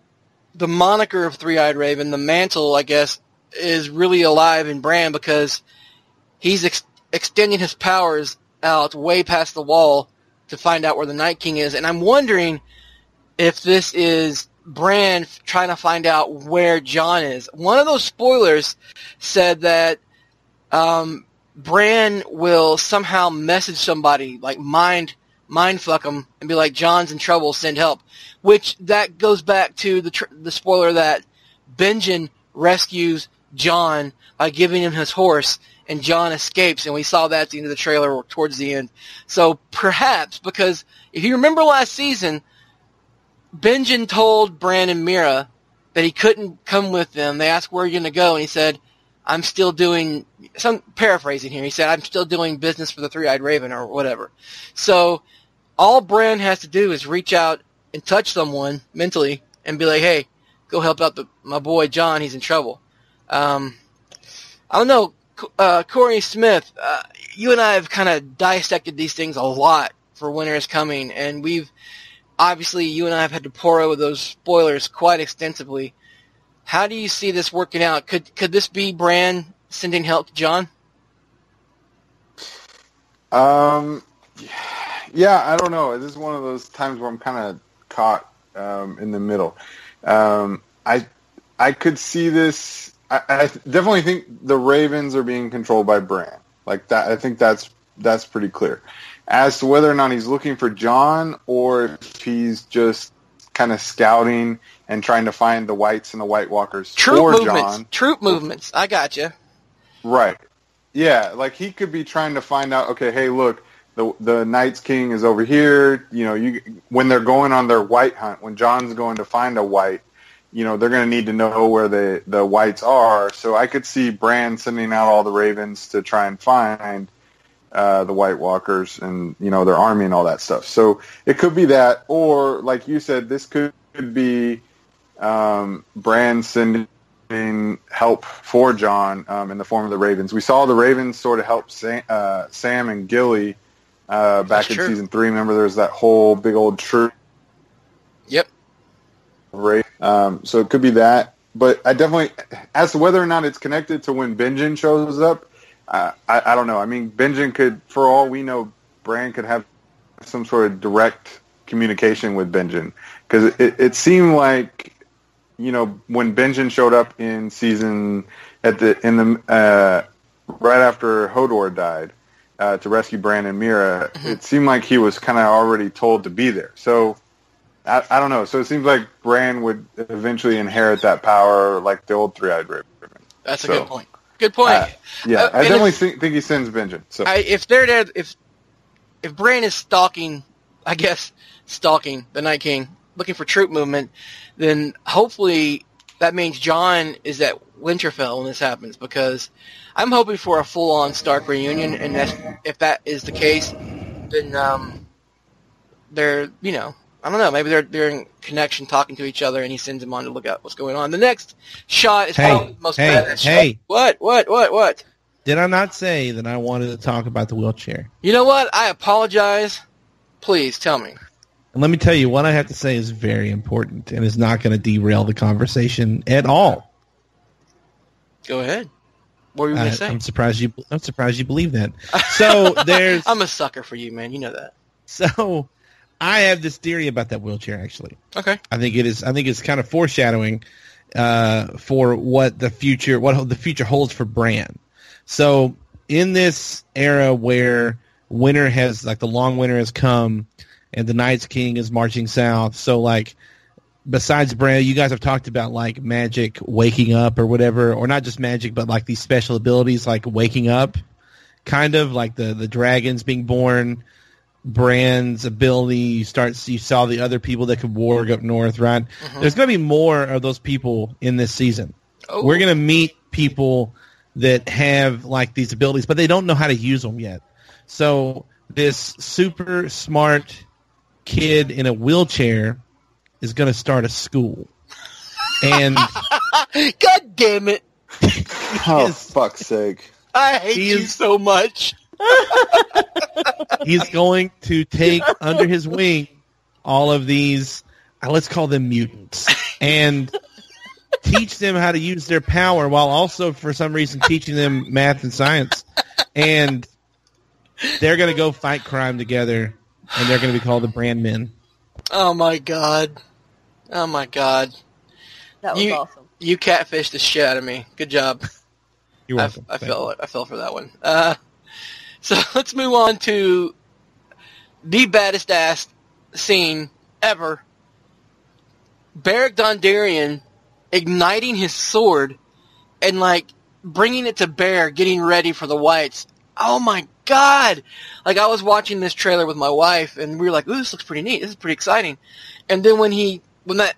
Speaker 1: the moniker of Three-Eyed Raven, the mantle, I guess, is really alive in Bran because he's ex- extending his powers out way past the wall to find out where the Night King is. And I'm wondering if this is Bran trying to find out where Jon is. One of those spoilers said that um, Bran will somehow message somebody, like mind mind fuck him, and be like, "Jon's in trouble, send help." Which that goes back to the tr- the spoiler that Benjen rescues Jon by giving him his horse, and Jon escapes, and we saw that at the end of the trailer or towards the end. So perhaps because if you remember last season, Benjen told Bran and Meera that he couldn't come with them. They asked where you going to go, and he said, "I'm still doing." Some paraphrasing here. He said, "I'm still doing business for the Three-Eyed Raven or whatever." So all Bran has to do is reach out and touch someone mentally and be like, "Hey, go help out the my boy Jon. He's in trouble." Um, I don't know, uh, Corey Smith. Uh, you and I have kind of dissected these things a lot for Winter is Coming, and we've obviously you and I have had to pour over those spoilers quite extensively. How do you see this working out? Could could this be Bran sending help to Jon?
Speaker 3: Um, yeah, I don't know. This is one of those times where I'm kind of caught um, in the middle. Um, I I could see this. I, I definitely think the Ravens are being controlled by Bran. Like that, I think that's that's pretty clear. As to whether or not he's looking for Jon or if he's just kind of scouting and trying to find the whites and the White Walkers
Speaker 1: Troop
Speaker 3: for
Speaker 1: movements.
Speaker 3: Jon.
Speaker 1: Troop movements. I got you.
Speaker 3: Right. Yeah, like he could be trying to find out. Okay, hey, look, the the Knights King is over here. You know, you when they're going on their white hunt, when Jon's going to find a white, you know, they're going to need to know where the the whites are. So I could see Bran sending out all the ravens to try and find uh, the White Walkers and you know their army and all that stuff. So it could be that, or like you said, this could, be um, Bran sending help for Jon um, in the form of the Ravens. We saw the Ravens sort of help Sam, uh, Sam and Gilly uh, back
Speaker 1: That's
Speaker 3: in
Speaker 1: true.
Speaker 3: season three. Remember, there's that whole big old troop.
Speaker 1: Yep.
Speaker 3: Right. Um, so it could be that. But I definitely, as to whether or not it's connected to when Benjen shows up, uh, I, I don't know. I mean, Benjen could, for all we know, Bran could have some sort of direct communication with Benjen because it, it seemed like, you know, when Benjen showed up in season at the in the uh, right after Hodor died uh, to rescue Bran and Meera, it seemed like he was kind of already told to be there. So. I, I don't know. So it seems like Bran would eventually inherit that power, like the old three-eyed raven.
Speaker 1: That's a
Speaker 3: So,
Speaker 1: good point. Good point.
Speaker 3: uh, Yeah,
Speaker 1: Uh,
Speaker 3: I definitely
Speaker 1: if-
Speaker 3: think, he sends Benjen. So
Speaker 1: I, if they're there, if if Bran is stalking, I guess stalking the Night King, looking for troop movement, then hopefully that means Jon is at Winterfell when this happens because I'm hoping for a full-on Stark reunion, and that's, if that is the case, then um, they're you know I don't know maybe they're they're in connection talking to each other, and he sends him on to look at what's going on. The next shot is
Speaker 4: Hey,
Speaker 1: probably the most
Speaker 4: hey,
Speaker 1: badass
Speaker 4: hey.
Speaker 1: shot. What what what what?
Speaker 4: Did I not say that I wanted to talk about the wheelchair?
Speaker 1: You know what? I apologize. Please tell me.
Speaker 4: And let me tell you, what I have to say is very important and is not going to derail the conversation at all.
Speaker 1: Go ahead. What were you going to uh, say?
Speaker 4: I'm surprised you. I'm surprised you believe that. So there's.
Speaker 1: I'm a sucker for you, man. You know that.
Speaker 4: so I have this theory about that wheelchair. Actually,
Speaker 1: Okay.
Speaker 4: I think it is. I think it's kind of foreshadowing uh, for what the future, what the future holds for Bran. So in this era where winter has like the long winter has come, and the Night's King is marching south, so like besides Bran, you guys have talked about like magic waking up or whatever, or not just magic, but like these special abilities like waking up, kind of like the the dragons being born. Bran's ability, you start you saw the other people that could warg up north, right?
Speaker 1: Mhm.
Speaker 4: There's going to be more of those people in this season.
Speaker 1: Oh,
Speaker 4: We're going to meet people that have like these abilities, but they don't know how to use them yet. So this super smart kid in a wheelchair is going to start a school. And
Speaker 1: God damn it!
Speaker 3: Oh, fuck's sake.
Speaker 1: I hate you
Speaker 4: is-
Speaker 1: so much.
Speaker 4: He's going to take under his wing all of these, uh, let's call them mutants, and teach them how to use their power while also, for some reason, teaching them math and science. And they're going to go fight crime together, and they're going to be called the Brand Men.
Speaker 1: Oh my god. Oh my god.
Speaker 2: That was
Speaker 1: You-
Speaker 2: awesome.
Speaker 1: You catfished the shit out of me. Good job.
Speaker 4: You're
Speaker 1: I,
Speaker 4: welcome.
Speaker 1: I fell. I fell for that one. Uh, so let's move on to the baddest ass scene ever. Beric Dondarrion igniting his sword and like bringing it to bear, getting ready for the whites. Oh my god! Like I was watching this trailer with my wife, and we were like, "Ooh, this looks pretty neat. This is pretty exciting." And then when he, when that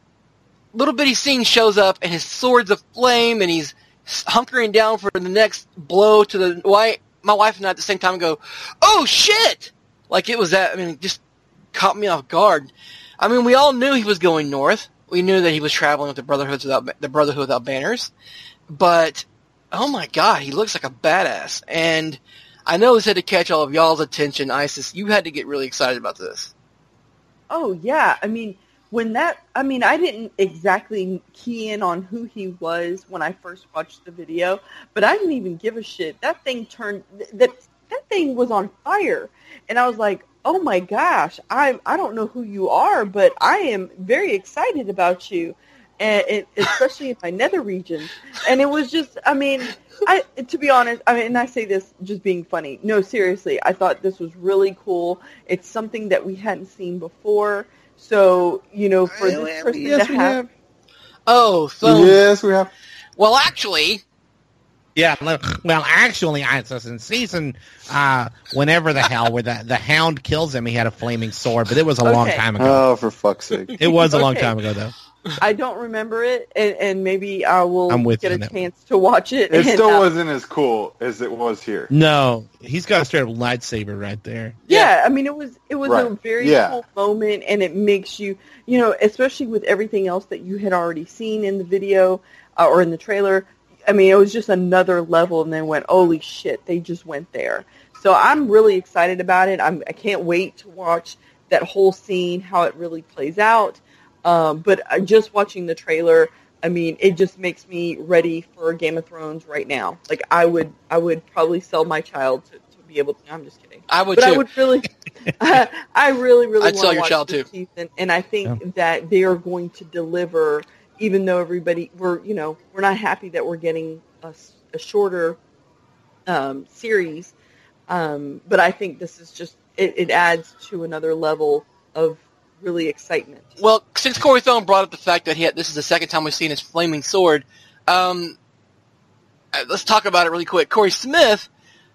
Speaker 1: little bitty scene shows up, and his sword's aflame, and he's hunkering down for the next blow to the white. My wife and I at the same time go, "Oh shit!" Like it was that. I mean, it just caught me off guard. I mean, we all knew he was going north. We knew that he was traveling with the Brotherhoods without the Brotherhood without banners, but oh my god, he looks like a badass. And I know this had to catch all of y'all's attention. Isis, you had to get really excited about this.
Speaker 2: Oh yeah, I mean when that I mean I didn't exactly key in on who he was when I first watched the video, but I didn't even give a shit. That thing turned that that thing was on fire, and I was like, "Oh my gosh, I I don't know who you are, but I am very excited about you." And it, especially in my nether region, and it was just, I mean, I to be honest, I mean, and I say this just being funny. No, seriously, I thought this was really cool. It's something that we hadn't seen before. So you know, for this person
Speaker 4: yes,
Speaker 2: to
Speaker 4: we
Speaker 2: have,
Speaker 4: have.
Speaker 1: Oh, so
Speaker 3: yes, we have.
Speaker 1: well, actually,
Speaker 4: Yeah, well, actually, I was in season uh, whenever the hell where the the hound kills him, he had a flaming sword, but it was a long time ago.
Speaker 3: Oh, for fuck's sake.
Speaker 4: It was a long time ago, though.
Speaker 2: I don't remember it, and, and maybe I will
Speaker 4: I'm with
Speaker 2: get
Speaker 4: you
Speaker 2: a
Speaker 4: on that
Speaker 2: chance to watch it.
Speaker 3: It
Speaker 2: and,
Speaker 3: still
Speaker 2: uh,
Speaker 3: wasn't as cool as it was here.
Speaker 4: No, he's got a straight up lightsaber right there.
Speaker 2: Yeah, I mean it was it was a
Speaker 3: Right.
Speaker 2: very
Speaker 3: Yeah.
Speaker 2: cool moment, and it makes you you know especially with everything else that you had already seen in the video uh, or in the trailer. I mean it was just another level, and then went holy shit, they just went there. So I'm really excited about it. I'm I can't wait to watch that whole scene, how it really plays out. Um, but uh, just watching the trailer, I mean, it just makes me ready for Game of Thrones right now. Like I would, I would probably sell my child to, to be able to. I'm just kidding
Speaker 1: I would
Speaker 2: but
Speaker 1: too.
Speaker 2: I would really, I really, really
Speaker 1: I'd
Speaker 2: want
Speaker 1: sell
Speaker 2: to
Speaker 1: your
Speaker 2: watch
Speaker 1: child
Speaker 2: this
Speaker 1: too.
Speaker 2: season, and I think that they are going to deliver. Even though everybody, we're you know, we're not happy that we're getting a shorter um, series, um, but I think this is just it, it adds to another level of really excitement.
Speaker 1: Well, since Corey Thone brought up the fact that he had, this is the second time we've seen his flaming sword, um, uh, let's talk about it really quick. Corey Smith,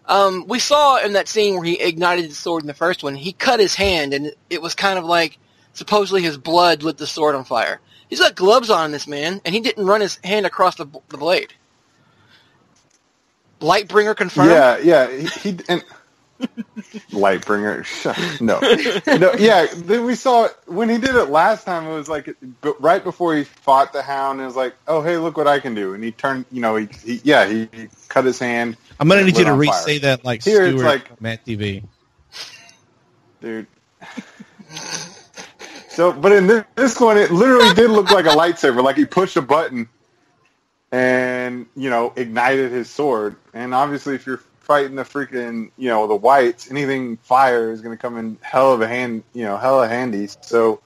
Speaker 1: um, we saw in that scene where he ignited the sword in the first one, he cut his hand, and it was kind of like supposedly his blood lit the sword on fire. He's got gloves on this man, and he didn't run his hand across the, the blade. Lightbringer confirmed.
Speaker 3: Yeah, yeah. He, he and Lightbringer. No, no. Yeah, then we saw when he did it last time. It was like but right before he fought the Hound. It was like, oh hey, look what I can do. And he turned. You know, he, he yeah, he, he cut his hand,
Speaker 4: I'm gonna need you to re-say that like
Speaker 3: Here, it's
Speaker 4: Stuart
Speaker 3: like-
Speaker 4: Matt TV.
Speaker 3: dude. So, but in this, this one, it literally did look like a lightsaber. Like he pushed a button, and you know, ignited his sword. And obviously, if you're fighting the freaking, you know, the whites, anything fire is going to come in hell of a hand, you know, hella handy. So,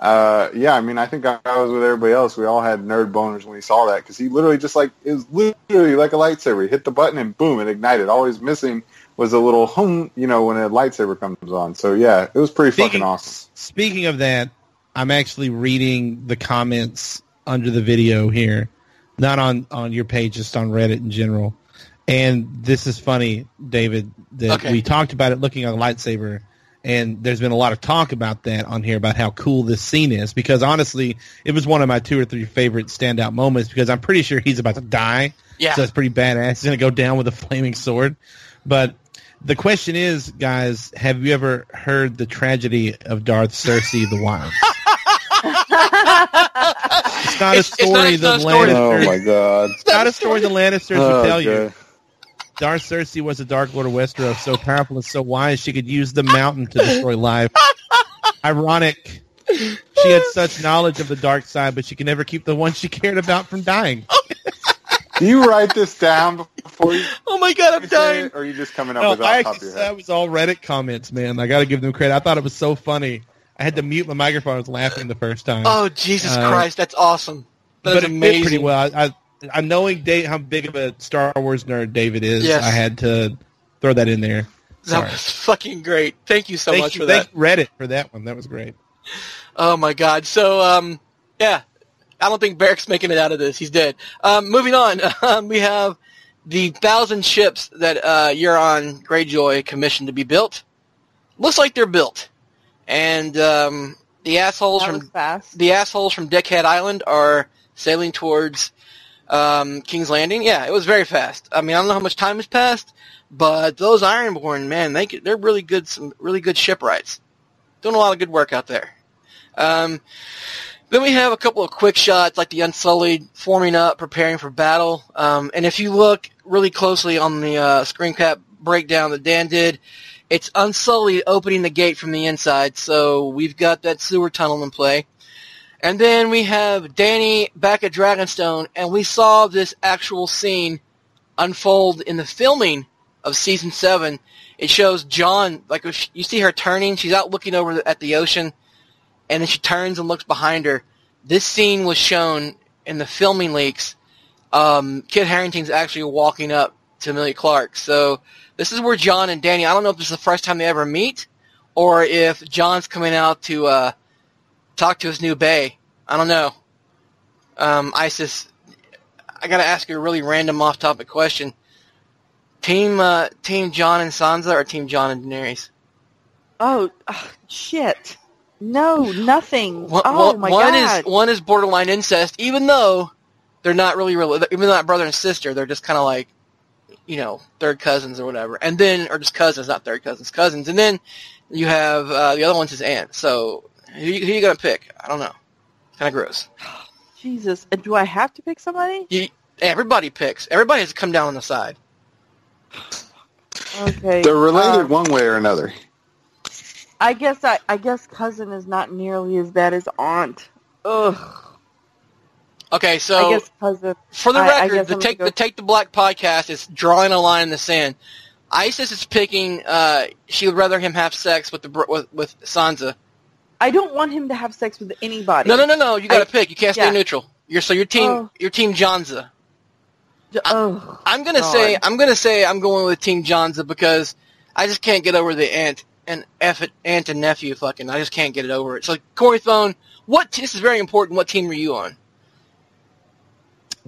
Speaker 3: uh, yeah, I mean, I think I, I was with everybody else. We all had nerd boners when we saw that because he literally just like it was literally like a lightsaber. He hit the button and boom, it ignited. Was missing was a little hum, you know, when a lightsaber comes on. So yeah, it was pretty
Speaker 4: Speaking-
Speaker 3: fucking awesome.
Speaker 4: Speaking of that, I'm actually reading the comments under the video here, not on on your page, just on Reddit in general. And this is funny, David, that
Speaker 1: Okay.
Speaker 4: we talked about it looking like a lightsaber, and there's been a lot of talk about that on here about how cool this scene is. Because honestly, it was one of my two or three favorite standout moments. Because I'm pretty sure he's about to die,
Speaker 1: Yeah.
Speaker 4: so it's pretty badass. He's gonna go down with a flaming sword. But the question is, guys, have you ever heard the tragedy of Darth Cersei the Wise? It's not a
Speaker 1: It's- it's
Speaker 4: story
Speaker 1: it's
Speaker 4: the
Speaker 1: not a story.
Speaker 3: Oh
Speaker 4: Lannisters.
Speaker 3: my god.
Speaker 4: It's not a story the Lannisters
Speaker 3: Oh,
Speaker 4: would tell you.
Speaker 3: God.
Speaker 4: Darth Cersei was a Dark Lord of Westeros, so powerful and so wise she could use the mountain to destroy life. Ironic. She had such knowledge of the dark side, but she could never keep the one she cared about from dying.
Speaker 3: Do you write this down before you
Speaker 1: Oh my god, I'm
Speaker 3: say
Speaker 1: dying.
Speaker 3: it, or are you just coming up
Speaker 4: No,
Speaker 3: with it
Speaker 4: I
Speaker 3: off the top of
Speaker 4: actually,
Speaker 3: your
Speaker 4: that
Speaker 3: head?
Speaker 4: was all Reddit comments, man. I got to give them credit. I thought it was so funny. I had to mute my microphone. I was laughing the first time.
Speaker 1: Oh Jesus
Speaker 4: Uh,
Speaker 1: Christ, that's awesome. That
Speaker 4: but
Speaker 1: is
Speaker 4: it fit
Speaker 1: amazing.
Speaker 4: pretty well. I, I, I knowing Dave, how big of a Star Wars nerd David is,
Speaker 1: Yes.
Speaker 4: I had to throw that in there.
Speaker 1: That was fucking great. Thank you so
Speaker 4: thank
Speaker 1: much
Speaker 4: you,
Speaker 1: for that.
Speaker 4: thank you, Reddit for that one. That was great.
Speaker 1: Oh my god. So um yeah. I don't think Beric's making it out of this. He's dead. Um moving on. Um, we have the thousand ships that uh Euron Greyjoy commissioned to be built. Looks like they're built. And um the assholes
Speaker 2: That
Speaker 1: from
Speaker 2: was fast.
Speaker 1: the assholes from Deckhead Island are sailing towards um, King's Landing. Yeah, it was very fast. I mean, I don't know how much time has passed, but those Ironborn, man, they they're really good. Some really good shipwrights. Doing a lot of good work out there. Um, then we have a couple of quick shots, like the Unsullied forming up, preparing for battle. Um, and if you look really closely on the uh, screen cap breakdown that Dan did, it's Unsullied opening the gate from the inside. So we've got that sewer tunnel in play. And then we have Dany back at Dragonstone, and we saw this actual scene unfold in the filming of season seven. It shows Jon, like you see her turning, she's out looking over at the ocean, and then she turns and looks behind her. This scene was shown in the filming leaks. Um, Kit Harington's actually walking up to Emilia Clarke. So this is where Jon and Dany. I don't know if this is the first time they ever meet, or if Jon's coming out to uh, talk to his new bay. I don't know. Um, Isis, I gotta ask you a really random off-topic question. Team, uh, Team Jon and Sansa or Team Jon and Daenerys?
Speaker 2: Oh, ugh, shit. No, nothing.
Speaker 1: One,
Speaker 2: oh
Speaker 1: one-
Speaker 2: my
Speaker 1: one
Speaker 2: god.
Speaker 1: is one is borderline incest, even though they're not really real. Even though not brother and sister, they're just kind of like, you know, third cousins or whatever. And then, or just cousins, not third cousins, cousins. And then you have uh, the other one's his aunt. So who, you- who you gonna pick? I don't know. Kind of gross.
Speaker 2: Jesus. And do I have to pick somebody?
Speaker 1: You, everybody picks. Everybody has to come down on the side.
Speaker 2: Okay.
Speaker 3: They're related
Speaker 2: um,
Speaker 3: one way or another.
Speaker 2: I guess I, I guess cousin is not nearly as bad as aunt. Ugh.
Speaker 1: Okay,
Speaker 2: I
Speaker 1: so
Speaker 2: guess cousin.
Speaker 1: for the
Speaker 2: I- I
Speaker 1: record,
Speaker 2: guess
Speaker 1: the
Speaker 2: I'm
Speaker 1: take
Speaker 2: gonna
Speaker 1: the take the black podcast is drawing a line in the sand. Isis is picking. Uh, she would rather him have sex with the with, with Sansa.
Speaker 2: I don't want him to have sex with anybody.
Speaker 1: No, no, no, no. You got to pick. You can't stay
Speaker 2: yeah.
Speaker 1: neutral. You're so your team.
Speaker 2: Oh.
Speaker 1: Your team Jonsa.
Speaker 2: J- Ugh.
Speaker 1: I'm gonna
Speaker 2: God.
Speaker 1: say. I'm gonna say. I'm going with Team Jonsa because I just can't get over the aunt and F it, aunt and nephew fucking. I just can't get it over it. So Corey Thone, what? This is very important. What team are you on?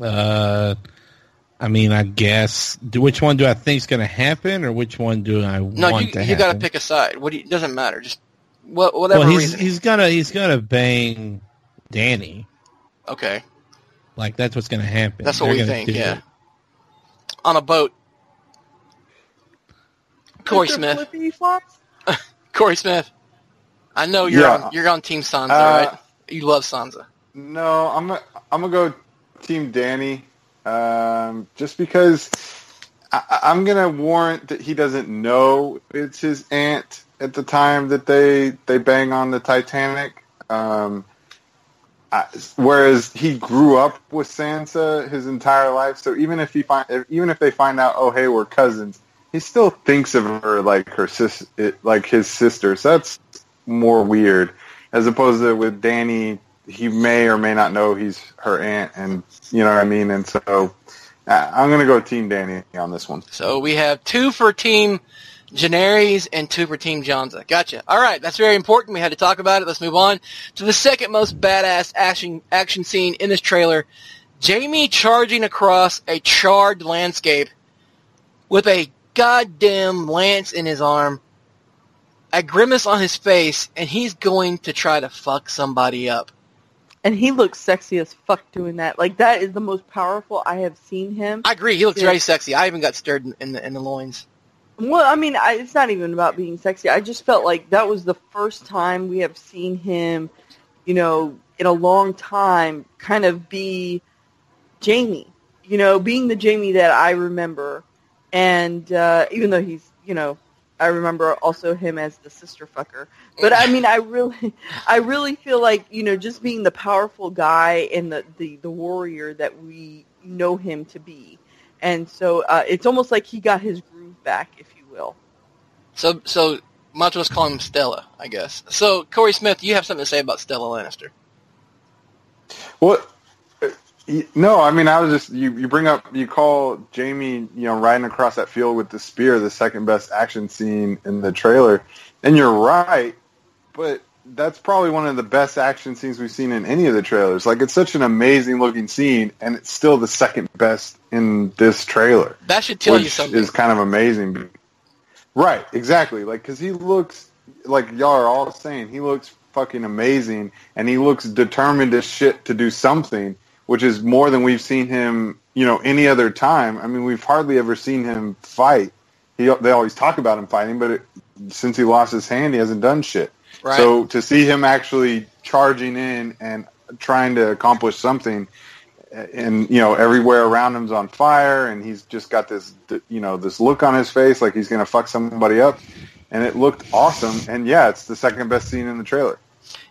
Speaker 4: Uh, I mean, I guess. Do which one do I think is going to happen, or which one do I
Speaker 1: No,
Speaker 4: want
Speaker 1: you
Speaker 4: to
Speaker 1: you
Speaker 4: happen?
Speaker 1: got to pick a side. What do you, doesn't matter. Just what whatever
Speaker 4: Well, he's
Speaker 1: reason.
Speaker 4: he's gonna he's gonna bang Dany.
Speaker 1: okay,
Speaker 4: Like that's what's gonna happen.
Speaker 1: that's what
Speaker 4: They're
Speaker 1: we think. Yeah,
Speaker 4: it.
Speaker 1: on a boat. Corey Smith. Corey Smith. I know you're
Speaker 3: Yeah.
Speaker 1: on you're on Team Sansa,
Speaker 3: Uh,
Speaker 1: right? You love Sansa.
Speaker 3: No, I'm gonna, I'm gonna go Team Dany, um, just because I, I- I'm gonna warrant that he doesn't know it's his aunt at the time that they they bang on the Titanic. Um, I, whereas he grew up with Sansa his entire life, so even if he find even if they find out, oh hey, we're cousins, he still thinks of her like her sis, it, like his sister. So that's more weird, as opposed to with Dany, he may or may not know he's her aunt, and you know what I mean. And so uh, I'm gonna go Team Dany on this one.
Speaker 1: So we have two for Team Daenerys and two for Team Jonsa. Gotcha. All right, that's very important. We had to talk about it. Let's move on to the second most badass action action scene in this trailer. Jaime charging across a charred landscape with a goddamn lance in his arm, a grimace on his face, and he's going to try to fuck somebody up.
Speaker 2: And he looks sexy as fuck doing that. Like that is the most powerful I have seen him.
Speaker 1: I agree. He looks
Speaker 2: Yeah.
Speaker 1: very sexy. I even got stirred in the in the loins.
Speaker 2: Well, I mean, I, it's not even about being sexy. I just felt like that was the first time we have seen him, you know, in a long time, kind of be Jaime. You know, being the Jaime that I remember, and uh, even though he's, you know, I remember also him as the sister fucker. But I mean, I really, I really feel like you know, just being the powerful guy and the the, the warrior that we know him to be. And so uh, it's almost like he got his groove back, if you will.
Speaker 1: So so might as well call him Stella, I guess. So Corey Smith, you have something to say about Stella Lannister?
Speaker 3: What? uh, No, I mean, I was just you. You bring up you call Jaime, you know, riding across that field with the spear the second best action scene in the trailer, and you're right, but that's probably one of the best action scenes we've seen in any of the trailers. Like, it's such an amazing looking scene, and it's still the second best in this trailer
Speaker 1: That should tell you something.
Speaker 3: is kind of amazing. Right, exactly. Like, because he looks like y'all are all saying he looks fucking amazing, and he looks determined as shit to do something, which is more than we've seen him, you know, any other time. I mean, we've hardly ever seen him fight. He, they always talk about him fighting, but it, since he lost his hand, he hasn't done shit.
Speaker 1: Right.
Speaker 3: So to see him actually charging in and trying to accomplish something, uh, and you know everywhere around him's on fire, and he's just got this you know this look on his face like he's gonna fuck somebody up, and it looked awesome. And yeah, it's the second best scene in the trailer.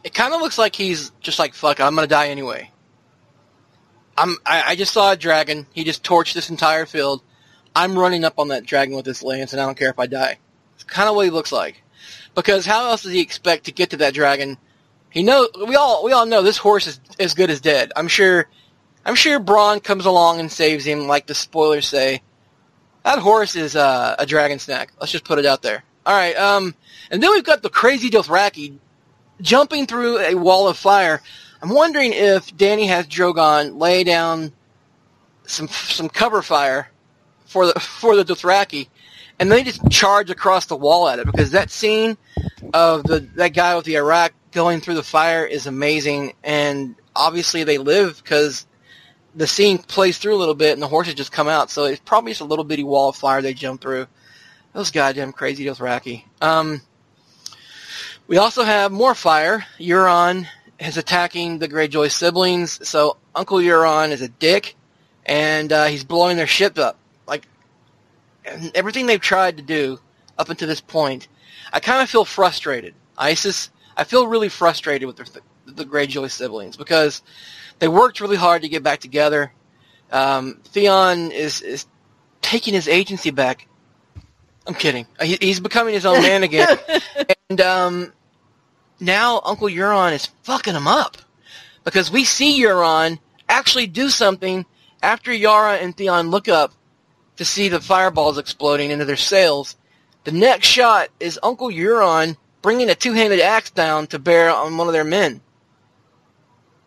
Speaker 1: it kind of looks like he's just like fuck. I'm gonna die anyway. I'm. I, I just saw a dragon. He just torched this entire field. I'm running up on that dragon with this lance, and I don't care if I die. It's kind of what he looks like. Because how else does he expect to get to that dragon? He know we all we all know this horse is as good as dead. I'm sure. I'm sure Bronn comes along and saves him, like the spoilers say. That horse is uh, a dragon snack. Let's just put it out there. All right. Um, and then we've got the crazy Dothraki jumping through a wall of fire. I'm wondering if Dany has Drogon lay down some some cover fire for the for the Dothraki, and they just charge across the wall at it because that scene of the that guy with the arakh going through the fire is amazing, and obviously they live because the scene plays through a little bit and the horses just come out, so it's probably just a little bitty wall of fire they jump through. Those goddamn crazy Dothraki. Um, we also have more fire. Euron is attacking the Greyjoy siblings. So Uncle Euron is a dick, and uh, he's blowing their ship up. Everything they've tried to do up until this point, I kind of feel frustrated. Isis, I feel really frustrated with the, the Greyjoy siblings because they worked really hard to get back together. Um, Theon is is taking his agency back. I'm kidding. He, he's becoming his own man again. And um, now Uncle Euron is fucking him up because we see Euron actually do something after Yara and Theon look up to see the fireballs exploding into their sails. The next shot is Uncle Euron bringing a two-handed axe down to bear on one of their men.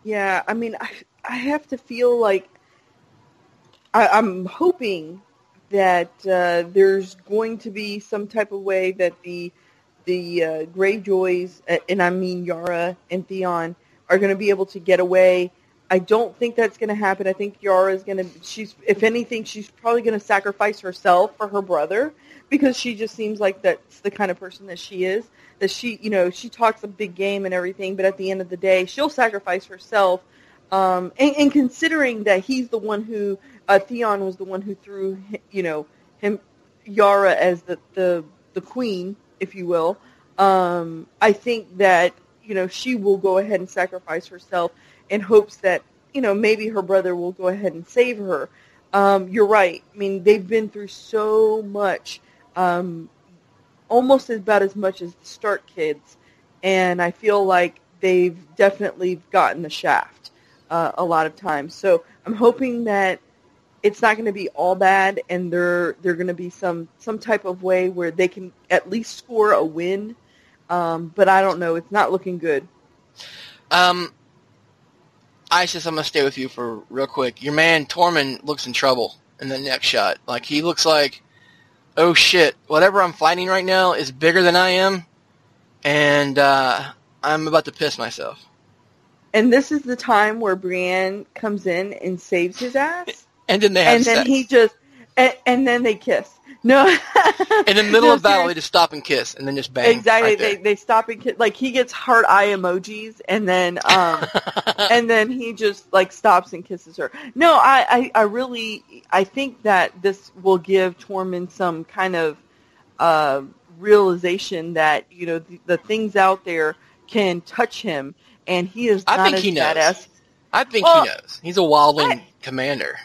Speaker 2: Yeah, I mean, I, I have to feel like I, I'm hoping that uh, there's going to be some type of way that the the uh, Greyjoys, and I mean Yara and Theon, are going to be able to get away. I don't think that's going to happen. I think Yara is going to. She's, if anything, she's probably going to sacrifice herself for her brother because she just seems like that's the kind of person that she is. That she, you know, she talks a big game and everything, but at the end of the day, she'll sacrifice herself. Um, and, and considering that he's the one who uh, Theon was the one who threw, you know, him Yara as the the the queen, if you will. Um, I think that you know she will go ahead and sacrifice herself in hopes that you know maybe her brother will go ahead and save her. Um, you're right. I mean, they've been through so much, um, almost about as much as the Stark kids, and I feel like they've definitely gotten the shaft uh, a lot of times. So I'm hoping that it's not going to be all bad, and they're they're going to be some some type of way where they can at least score a win. Um, but I don't know. It's not looking good.
Speaker 1: Um, Isis, I'm gonna stay with you for real quick. Your man Tormund looks in trouble in the next shot. Like he looks like, oh shit, whatever I'm fighting right now is bigger than I am, and uh, I'm about to piss myself.
Speaker 2: And this is the time where Brienne comes in and saves his ass,
Speaker 1: And then they have
Speaker 2: and then
Speaker 1: sex.
Speaker 2: he just and, and then they kiss. No,
Speaker 1: in the middle
Speaker 2: No,
Speaker 1: of battle, they just stop and kiss, and then just bang.
Speaker 2: exactly.
Speaker 1: right
Speaker 2: they they stop and kiss. Like he gets heart eye emojis, and then um and then he just like stops and kisses her. No, I, I, I really I think that this will give Tormund some kind of uh, realization that you know the, the things out there can touch him, and he is
Speaker 1: I
Speaker 2: not
Speaker 1: think
Speaker 2: as
Speaker 1: he knows.
Speaker 2: badass.
Speaker 1: I think
Speaker 2: Well,
Speaker 1: he knows. He's a wildling
Speaker 2: I-
Speaker 1: commander.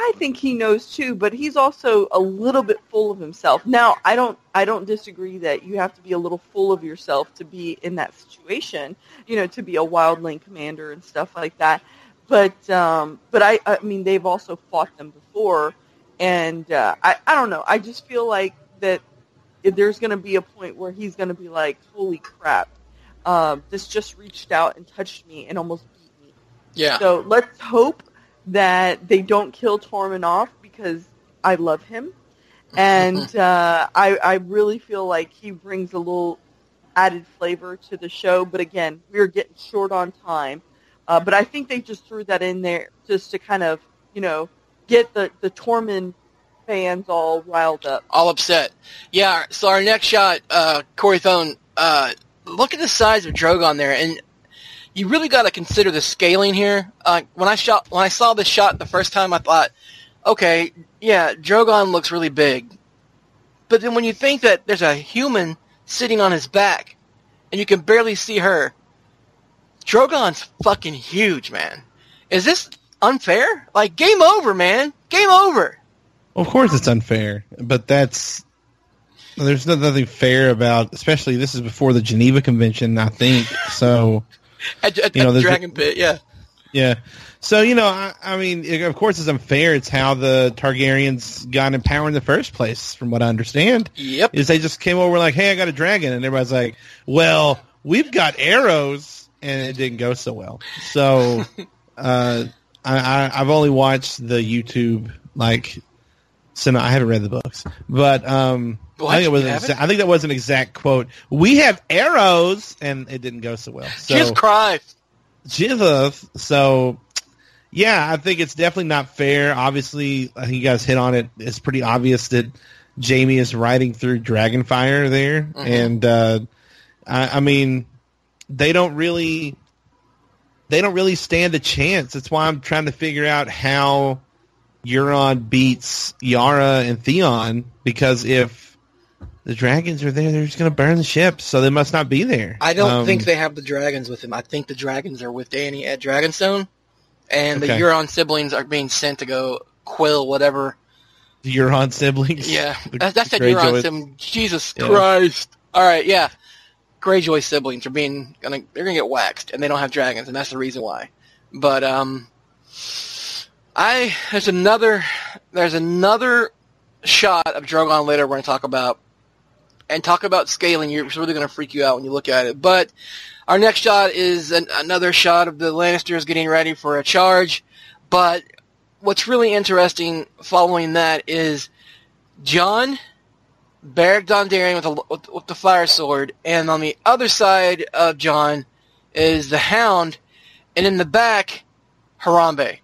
Speaker 2: I think he knows too, but he's also a little bit full of himself. Now, I don't I don't disagree that you have to be a little full of yourself to be in that situation, you know, to be a wildling commander and stuff like that. But um but I I mean they've also fought them before and uh I I don't know. I just feel like that if there's going to be a point where he's going to be like, "Holy crap. Um this just reached out and touched me and almost beat me."
Speaker 1: Yeah.
Speaker 2: So let's hope that they don't kill Tormund off because I love him, and uh, I I really feel like he brings a little added flavor to the show. But again, we're getting short on time. Uh, but I think they just threw that in there just to kind of you know get the the Tormund fans all riled up.
Speaker 1: all upset. Yeah, so our next shot, uh, Corey Thone, uh, look at the size of Drogon there, and you really got to consider the scaling here. Uh, when I shot, when I saw this shot the first time, I thought, okay, yeah, Drogon looks really big, but then when you think that there's a human sitting on his back, and you can barely see her, Drogon's fucking huge, man. Is this unfair? Like, game over, man. Game over.
Speaker 4: Of course, it's unfair, but that's there's nothing fair about. Especially this is before the Geneva Convention, I think. So
Speaker 1: At, at,
Speaker 4: You know,
Speaker 1: at the Dragon Pit, yeah.
Speaker 4: yeah. So you know, I, I mean, it- of course, it's unfair. It's how the Targaryens got in power in the first place, from what I understand.
Speaker 1: Yep.
Speaker 4: Is they just came over like, "Hey, I got a dragon," and everybody's like, "Well, we've got arrows," and it didn't go so well. So, uh, I, I, I've only watched the YouTube like. So no, I haven't read the books, but um,
Speaker 1: What?
Speaker 4: I think it was. I think that was an exact quote. We have arrows, and it didn't go so well. So,
Speaker 1: Jesus Christ.
Speaker 4: Jesus. So, yeah, I think it's definitely not fair. Obviously, I think you guys hit on it. It's pretty obvious that Jaime is riding through Dragonfire there,
Speaker 1: Mhm.
Speaker 4: and uh, I, I mean, they don't really, they don't really stand a chance. That's why I'm trying to figure out how Euron beats Yara and Theon because if the dragons are there, they're just going to burn the ship, so they must not be there.
Speaker 1: I don't
Speaker 4: Um,
Speaker 1: think they have the dragons with him. I think the dragons are with Dany at Dragonstone, and the Euron siblings are being sent to go quill whatever.
Speaker 4: the Euron siblings.
Speaker 1: Yeah,
Speaker 4: The
Speaker 1: that's, that's that Euron sibling. Jesus
Speaker 4: Yeah.
Speaker 1: Christ! All right, yeah, Greyjoy siblings are being gonna they're gonna get waxed, and they don't have dragons, and that's the reason why. But um, I there's another there's another shot of Drogon later we're gonna talk about, and talk about scaling. You're really gonna freak you out when you look at it. But our next shot is an, another shot of the Lannisters getting ready for a charge. But what's really interesting following that is Jon Beric Dondarrion with, a, with, with the fire sword, and on the other side of Jon is the Hound, and in the back, Harambe.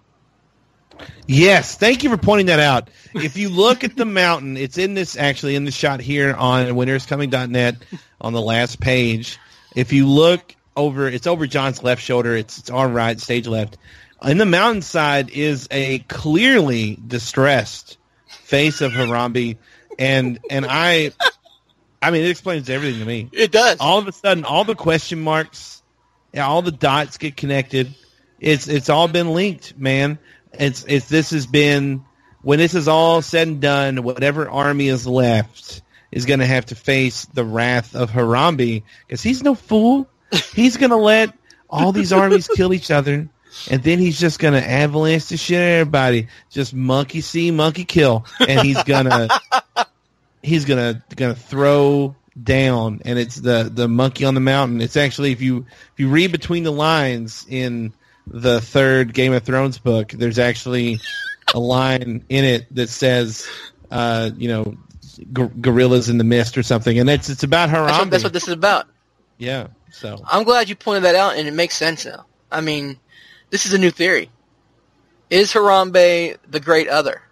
Speaker 4: Yes, thank you for pointing that out. If you look at the mountain, it's in this actually in the shot here on winterscoming.net on the last page. If you look over, it's over Jon's left shoulder. It's it's on right, stage left. In the mountainside is a clearly distressed face of Harambe, and and I, I mean, it explains everything to me
Speaker 1: It does.
Speaker 4: all of a sudden all the question marks all the dots get connected it's it's all been linked man it's it's this has been when this is all said and done whatever army is left is going to have to face the wrath of Harambe because he's no fool he's going to let all these armies kill each other and then he's just gonna avalanche the shit of everybody. Just monkey see, monkey kill, and he's gonna he's gonna gonna throw down, and it's the the monkey on the mountain. It's actually if you if you read between the lines in the third Game of Thrones book, there's actually a line in it that says, uh, you know, gorillas in the mist or something, and it's it's about Harambe.
Speaker 1: That's what, that's what this is about.
Speaker 4: yeah. So
Speaker 1: I'm glad you pointed that out, and it makes sense now. I mean, this is a new theory. Is Harambe the Great Other?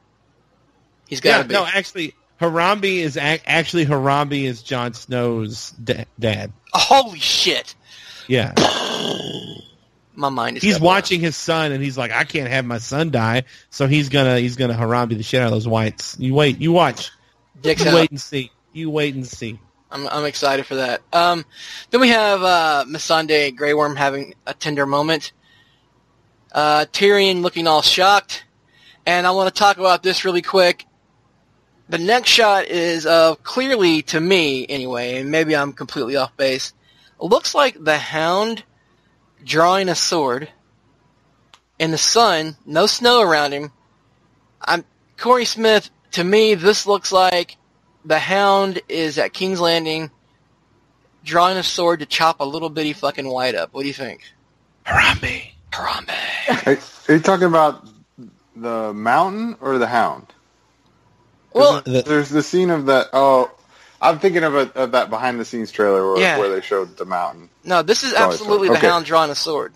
Speaker 1: He's got
Speaker 4: yeah,
Speaker 1: to be.
Speaker 4: no, actually, Harambe is ac- actually Harambe is Jon Snow's da- dad.
Speaker 1: Holy shit!
Speaker 4: Yeah,
Speaker 1: My mind is.
Speaker 4: he's watching his son, and he's like, I can't have my son die, so he's gonna he's gonna Harambe the shit out of those whites. You wait, you watch,
Speaker 1: Dicks
Speaker 4: you
Speaker 1: out.
Speaker 4: wait and see, you wait and see.
Speaker 1: I'm I'm excited for that. Um, then we have uh, Missandei Grey Worm having a tender moment. Uh, Tyrion looking all shocked, and I want to talk about this really quick. The next shot is uh, clearly to me anyway, and maybe I'm completely off base. Looks like the Hound drawing a sword in the sun, no snow around him. I'm Corey Smith. To me, this looks like the Hound is at King's Landing, drawing a sword to chop a little bitty fucking white up. What do you think?
Speaker 4: Harambe.
Speaker 1: Harambe.
Speaker 3: Are, are you talking about the mountain or the Hound?
Speaker 1: Well,
Speaker 4: The-
Speaker 3: there's the scene of that. Oh, I'm thinking of, a, of that behind the scenes trailer where,
Speaker 1: Yeah.
Speaker 3: where they showed the mountain.
Speaker 1: no, this is absolutely the
Speaker 3: Okay.
Speaker 1: Hound drawing a sword.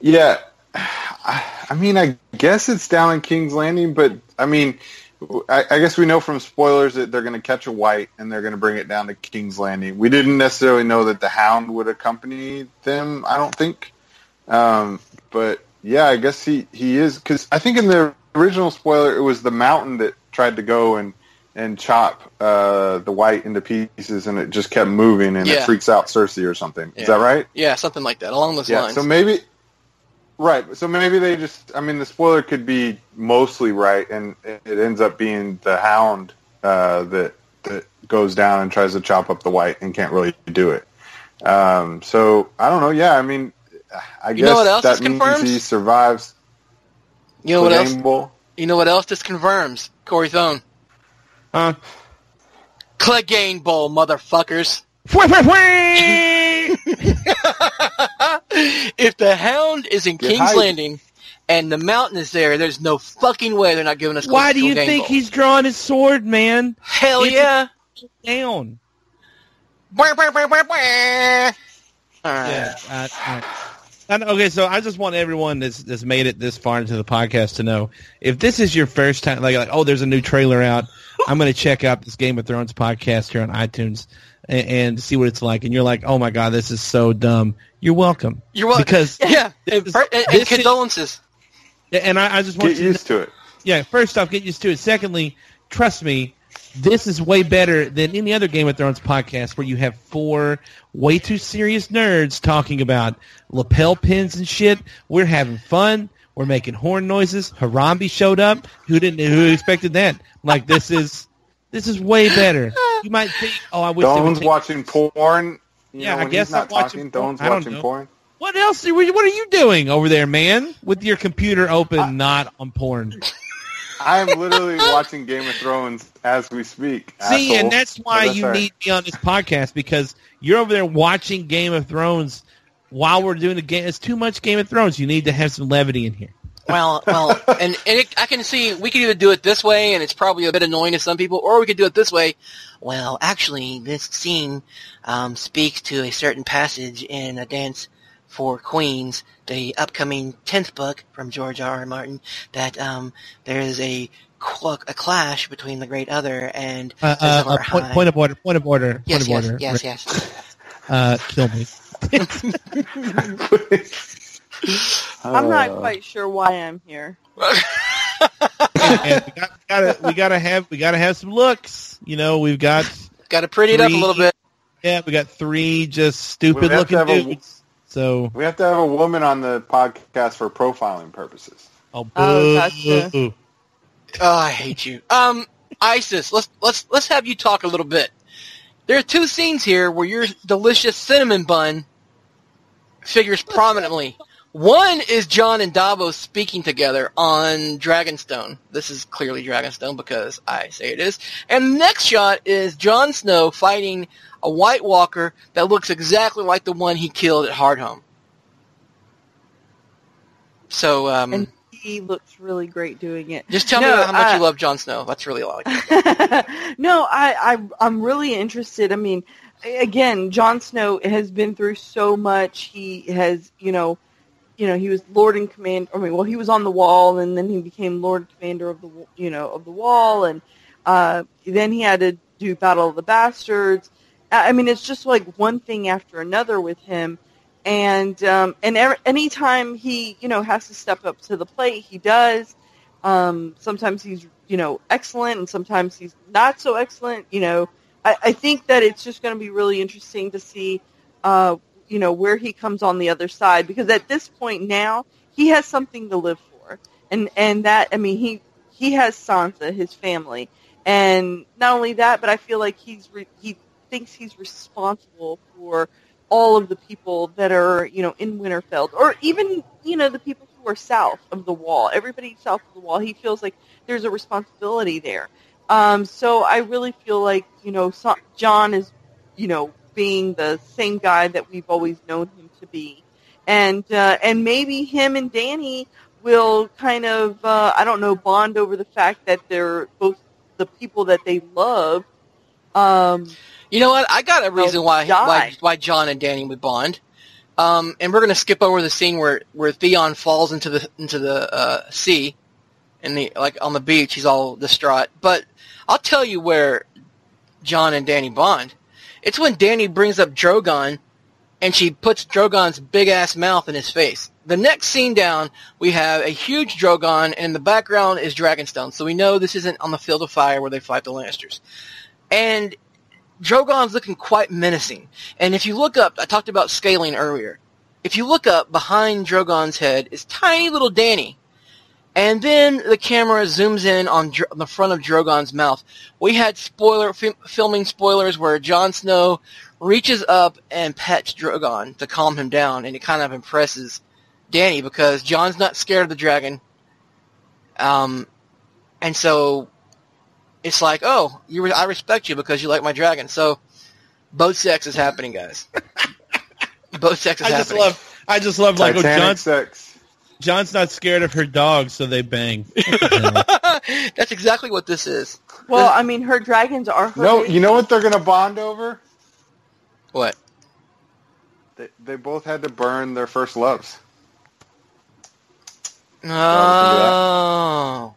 Speaker 3: Yeah, I, I mean, I guess it's down in King's Landing, but I mean, I, I guess we know from spoilers that they're going to catch a white and they're going to bring it down to King's Landing. We didn't necessarily know that the Hound would accompany them. I don't think, um, but yeah, I guess he he is because I think in the original spoiler it was the mountain that tried to go and and chop uh, the white into pieces, and it just kept moving, and
Speaker 1: Yeah.
Speaker 3: it freaks out Cersei or something.
Speaker 1: Yeah.
Speaker 3: Is that right?
Speaker 1: Yeah, something like that, along those
Speaker 3: Yeah.
Speaker 1: lines.
Speaker 3: So maybe, right. So maybe they just. I mean, the spoiler could be mostly right, and it ends up being the Hound uh, that that goes down and tries to chop up the white and can't really do it. Um, so I don't know. Yeah, I mean, I
Speaker 1: You
Speaker 3: guess
Speaker 1: know what else
Speaker 3: that means
Speaker 1: confirms?
Speaker 3: he survives
Speaker 1: you know what else?
Speaker 3: Bowl.
Speaker 1: You know what else this confirms? Corey Thone.
Speaker 4: Huh?
Speaker 1: Clegane Bowl, motherfuckers. if the Hound is in
Speaker 3: Get
Speaker 1: King's
Speaker 3: hype.
Speaker 1: Landing and the mountain is there, there's no fucking way they're not giving us.
Speaker 4: Why do you
Speaker 1: Clegane
Speaker 4: think
Speaker 1: Bowl.
Speaker 4: he's drawing his sword, man?
Speaker 1: Hell
Speaker 4: It's-
Speaker 1: yeah!
Speaker 4: Down.
Speaker 1: All right.
Speaker 4: Yeah. Uh, and, okay, so I just want everyone that's, that's made it this far into the podcast to know if this is your first time, like, like oh, there's a new trailer out. I'm going to check out this Game of Thrones podcast here on iTunes and, and see what it's like. And you're like, oh my god, this is so dumb. You're welcome
Speaker 1: You're welcome.
Speaker 4: because
Speaker 1: Yeah,
Speaker 4: this
Speaker 1: and, and, and
Speaker 4: this is-
Speaker 1: condolences.
Speaker 4: and I, I just want
Speaker 3: Get
Speaker 4: you to
Speaker 3: used to it.
Speaker 4: yeah, first off, get used to it. Secondly, trust me, this is way better than any other Game of Thrones podcast where you have four way too serious nerds talking about lapel pins and shit. We're having fun. We're making horn noises. Harambe showed up. Who didn't? Who expected that? Like this is this is way better. You might think, oh, I wish they would
Speaker 3: Dawn's
Speaker 4: take-
Speaker 3: watching porn. You
Speaker 4: Yeah,
Speaker 3: know,
Speaker 4: I guess
Speaker 3: he's not
Speaker 4: I'm watching
Speaker 3: talking.
Speaker 4: porn.
Speaker 3: Watching
Speaker 4: know.
Speaker 3: porn.
Speaker 4: What else? Are we, what are you doing over there, man? With your computer open, not on porn.
Speaker 3: I am literally watching Game of Thrones as we speak.
Speaker 4: See,
Speaker 3: asshole.
Speaker 4: and that's why
Speaker 3: But
Speaker 4: you
Speaker 3: right.
Speaker 4: need me on this podcast because you're over there watching Game of Thrones while we're doing the game. It's too much Game of Thrones. You need to have some levity in here.
Speaker 1: Well, well, and, and it, I can see we could either do it this way, and it's probably a bit annoying to some people, or we could do it this way. Well, actually, this scene um, speaks to a certain passage in A Dance for Queens, the upcoming tenth book from George R. R. Martin. That um, there is a a clash between the Great Other and
Speaker 4: Uh, uh, uh, point, point of order. Point of order. Point
Speaker 1: yes,
Speaker 4: of
Speaker 1: yes,
Speaker 4: order.
Speaker 1: yes, yes.
Speaker 4: Uh, kill me.
Speaker 2: I'm not quite sure why I'm here.
Speaker 4: and we, got, gotta, we gotta have we gotta have some looks. You know, we've got
Speaker 1: Got to pretty it up a little bit.
Speaker 4: yeah, we got three just stupid
Speaker 3: We have
Speaker 4: looking
Speaker 3: to have a-
Speaker 4: dudes. So
Speaker 3: We have to have a woman on the podcast for profiling purposes.
Speaker 4: oh, boo.
Speaker 2: Oh, gotcha.
Speaker 1: Oh, I hate you. Um, Isis, let's let's let's have you talk a little bit. There are two scenes here where your delicious cinnamon bun figures prominently. One is Jon and Davos speaking together on Dragonstone. This is clearly Dragonstone because I say it is. And the next shot is Jon Snow fighting a White Walker that looks exactly like the one he killed at Hardhome. So, um,
Speaker 2: And he looks really great doing it.
Speaker 1: just tell
Speaker 2: No,
Speaker 1: me how much
Speaker 2: I-
Speaker 1: you love Jon Snow. That's really all I
Speaker 2: no, I, I I'm really interested. I mean, again, Jon Snow has been through so much. He has, you know, you know, he was Lord and Commander. I mean, well, he was on the Wall, and then he became Lord and Commander of the, you know, of the Wall, and uh, then he had to do Battle of the Bastards. I I mean, it's just like one thing after another with him. And um, and every, anytime he you know has to step up to the plate, he does. Um, sometimes he's you know excellent, and sometimes he's not so excellent. You know, I, I think that it's just going to be really interesting to see, uh, you know, where he comes on the other side because at this point now he has something to live for, and and that I mean he he has Sansa, his family, and not only that, but I feel like he's re- he thinks he's responsible for all of the people that are, you know, in Winterfell, or even, you know, the people who are south of the wall. Everybody south of the wall, he feels like there's a responsibility there. Um, so I really feel like, you know, so- Jon is, you know, being the same guy that we've always known him to be, and uh, and maybe him and Dany will kind of, uh, I don't know, bond over the fact that they're both the people that they love. Um,
Speaker 1: You know what? I got a reason why why why Jon and Dany would bond. Um, and we're gonna skip over the scene where where Theon falls into the into the uh, sea, and the like on the beach. He's all distraught. But I'll tell you where Jon and Dany bond. It's when Dany brings up Drogon, and she puts Drogon's big ass mouth in his face. The next scene down, we have a huge Drogon, and in the background is Dragonstone. So we know this isn't on the field of fire where they fight the Lannisters. And Drogon's looking quite menacing. And if you look up, I talked about scaling earlier. If you look up behind Drogon's head is tiny little Dany. And then the camera zooms in on, Dr- on the front of Drogon's mouth. We had spoiler fi- filming spoilers where Jon Snow reaches up and pets Drogon to calm him down, and it kind of impresses Dany because Jon's not scared of the dragon. Um, and so it's like, oh, you re- I respect you because you like my dragon. So both sex is happening, guys. both sex is
Speaker 4: I just love. I just love like oh,
Speaker 3: Titanic
Speaker 4: Jon's,
Speaker 3: sex.
Speaker 4: Jon's not scared of her dog, so they bang.
Speaker 1: That's exactly what this is.
Speaker 2: well, I mean, her dragons are her
Speaker 3: No,
Speaker 2: babies.
Speaker 3: you know what they're gonna bond over?
Speaker 1: What?
Speaker 3: They, they both had to burn their first loves.
Speaker 1: Oh,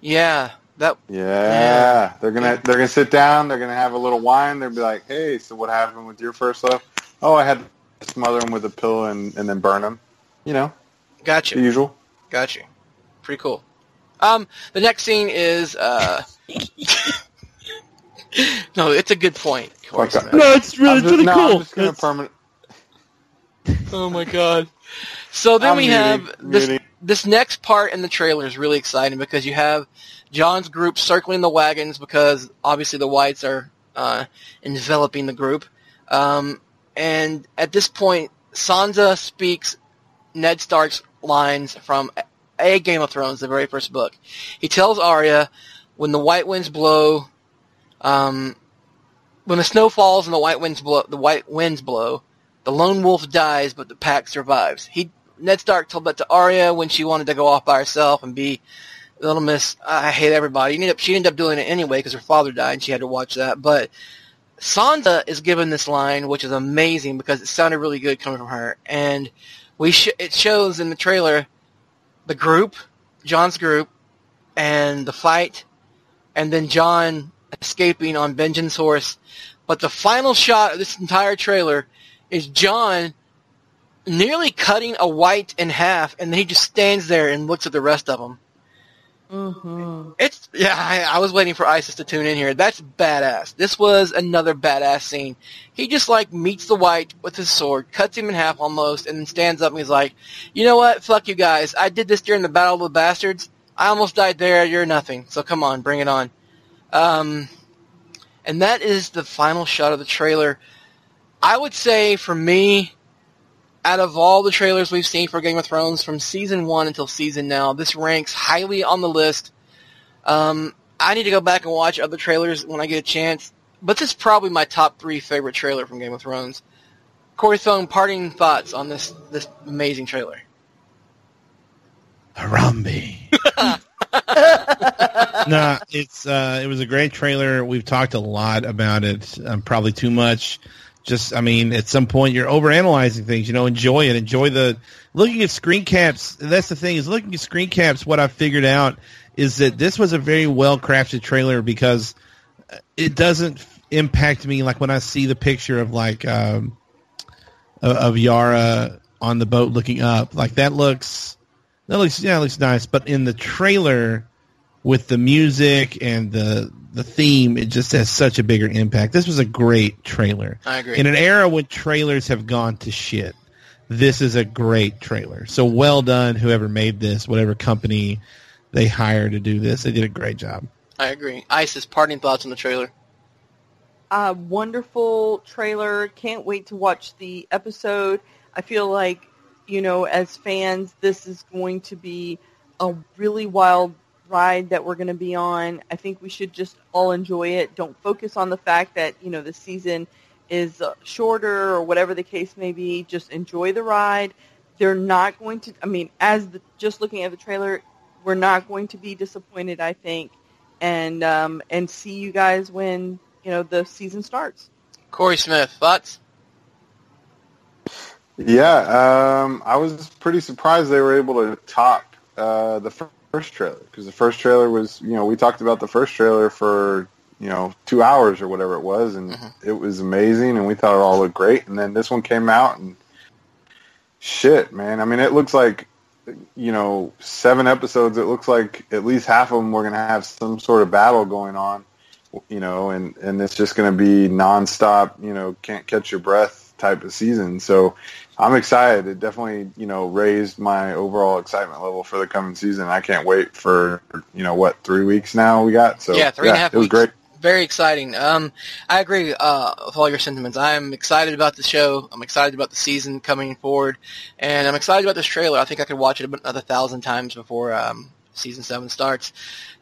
Speaker 1: yeah. That
Speaker 3: Yeah,
Speaker 1: Yeah.
Speaker 3: they're gonna they're gonna sit down. They're gonna have a little wine. They'll be like, "Hey, so what happened with your first love? Oh, I had to smother him with a pill and, and then burn him. You know,
Speaker 1: gotcha.
Speaker 3: the usual."
Speaker 1: Gotcha. Pretty cool. Um, the next scene is uh. no, it's a good point. Corey
Speaker 3: Fuck
Speaker 1: Smith.
Speaker 4: no, it's really
Speaker 3: I'm just,
Speaker 4: pretty
Speaker 3: no,
Speaker 4: cool.
Speaker 3: I'm just gonna
Speaker 4: It's-
Speaker 3: permanent.
Speaker 1: Oh my god. So then
Speaker 3: I'm
Speaker 1: we
Speaker 3: muting,
Speaker 1: have this
Speaker 3: muting.
Speaker 1: This next part in the trailer is really exciting because you have Jon's group circling the wagons because obviously the whites are uh, enveloping the group. Um, and at this point, Sansa speaks Ned Stark's lines from a Game of Thrones, the very first book. He tells Arya, "When the white winds blow, um, when the snow falls and the white winds blow, the white winds blow, the lone wolf dies, but the pack survives." He Ned Stark told that to Arya when she wanted to go off by herself and be Little Miss. I hate everybody. She ended up, she ended up doing it anyway because her father died and she had to watch that. But Sansa is given this line, which is amazing because it sounded really good coming from her, and we sh- it shows in the trailer the group, Jon's group, and the fight, and then Jon escaping on Benjen's horse. But the final shot of this entire trailer is Jon nearly cutting a white in half, and then he just stands there and looks at the rest of them.
Speaker 2: Mm-hmm.
Speaker 1: It's yeah. I, I was waiting for Isis to tune in here. That's badass. This was another badass scene. He just like meets the white with his sword, cuts him in half almost, and then stands up and he's like, "You know what? Fuck you guys. I did this during the Battle of the Bastards. I almost died there. You're nothing. So come on, bring it on." Um, and that is the final shot of the trailer. I would say for me, out of all the trailers we've seen for Game of Thrones from season one until season now, this ranks highly on the list. Um, I need to go back and watch other trailers when I get a chance, but this is probably my top three favorite trailer from Game of Thrones. Corey Thone, parting thoughts on this this amazing trailer.
Speaker 4: Harambe. nah, it's uh, it was a great trailer. We've talked a lot about it, um, probably too much. Just, I mean, at some point you're overanalyzing things. You know, enjoy it. Enjoy the looking at screen caps. That's the thing is looking at screen caps. What I figured out is that this was a very well crafted trailer because it doesn't impact me like when I see the picture of like um, of Yara on the boat looking up. Like that looks that looks yeah, it looks nice. But in the trailer with the music and the the theme, it just has such a bigger impact. This was a great trailer.
Speaker 1: I agree.
Speaker 4: In an era when trailers have gone to shit, this is a great trailer. So well done, whoever made this, whatever company they hired to do this. They did a great job.
Speaker 1: I agree. Isis, parting thoughts on the trailer.
Speaker 2: Uh, wonderful trailer. Can't wait to watch the episode. I feel like, you know, as fans, this is going to be a really wild ride that we're going to be on. I think we should just all enjoy it. Don't focus on the fact that, you know, the season is uh, shorter or whatever the case may be. Just enjoy the ride. They're not going to, I mean, as the, just looking at the trailer, we're not going to be disappointed, I think. And, um, and see you guys when, you know, the season starts.
Speaker 1: Corey Smith, thoughts?
Speaker 3: Yeah, um, I was pretty surprised they were able to top uh, the first trailer because the first trailer was, you know, we talked about the first trailer for, you know, two hours or whatever it was, and
Speaker 1: Mhm.
Speaker 3: it was amazing, and we thought it all looked great. And then this one came out, and shit, man. I mean, it looks like, you know, seven episodes. It looks like at least half of them we're going to have some sort of battle going on, you know, and and it's just going to be nonstop, you know, can't catch your breath type of season. So I'm excited. It definitely, you know, raised my overall excitement level for the coming season. I can't wait for, you know, what three weeks now we got. So
Speaker 1: Yeah, three and a half
Speaker 3: It was
Speaker 1: weeks.
Speaker 3: great.
Speaker 1: Very exciting. Um, I agree uh, with all your sentiments. I'm excited about the show. I'm excited about the season coming forward, and I'm excited about this trailer. I think I could watch it another thousand times before um, season seven starts.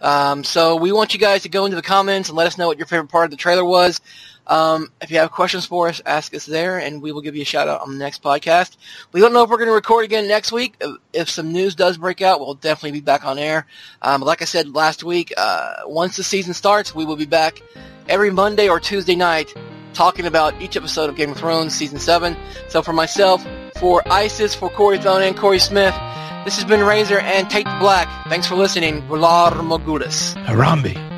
Speaker 1: Um, so we want you guys to go into the comments and let us know what your favorite part of the trailer was. Um, if you have questions for us, ask us there, and we will give you a shout out on the next podcast. We don't know if we're going to record again next week. If- If some news does break out, we'll definitely be back on air. Um, like I said last week, uh, once the season starts, we will be back every Monday or Tuesday night talking about each episode of Game of Thrones season seven. So for myself, for Isis, for Corey Thone and Corey Smith, this has been Razor and Take the Black. Thanks for listening. Valar Morghulis.
Speaker 4: Harambe.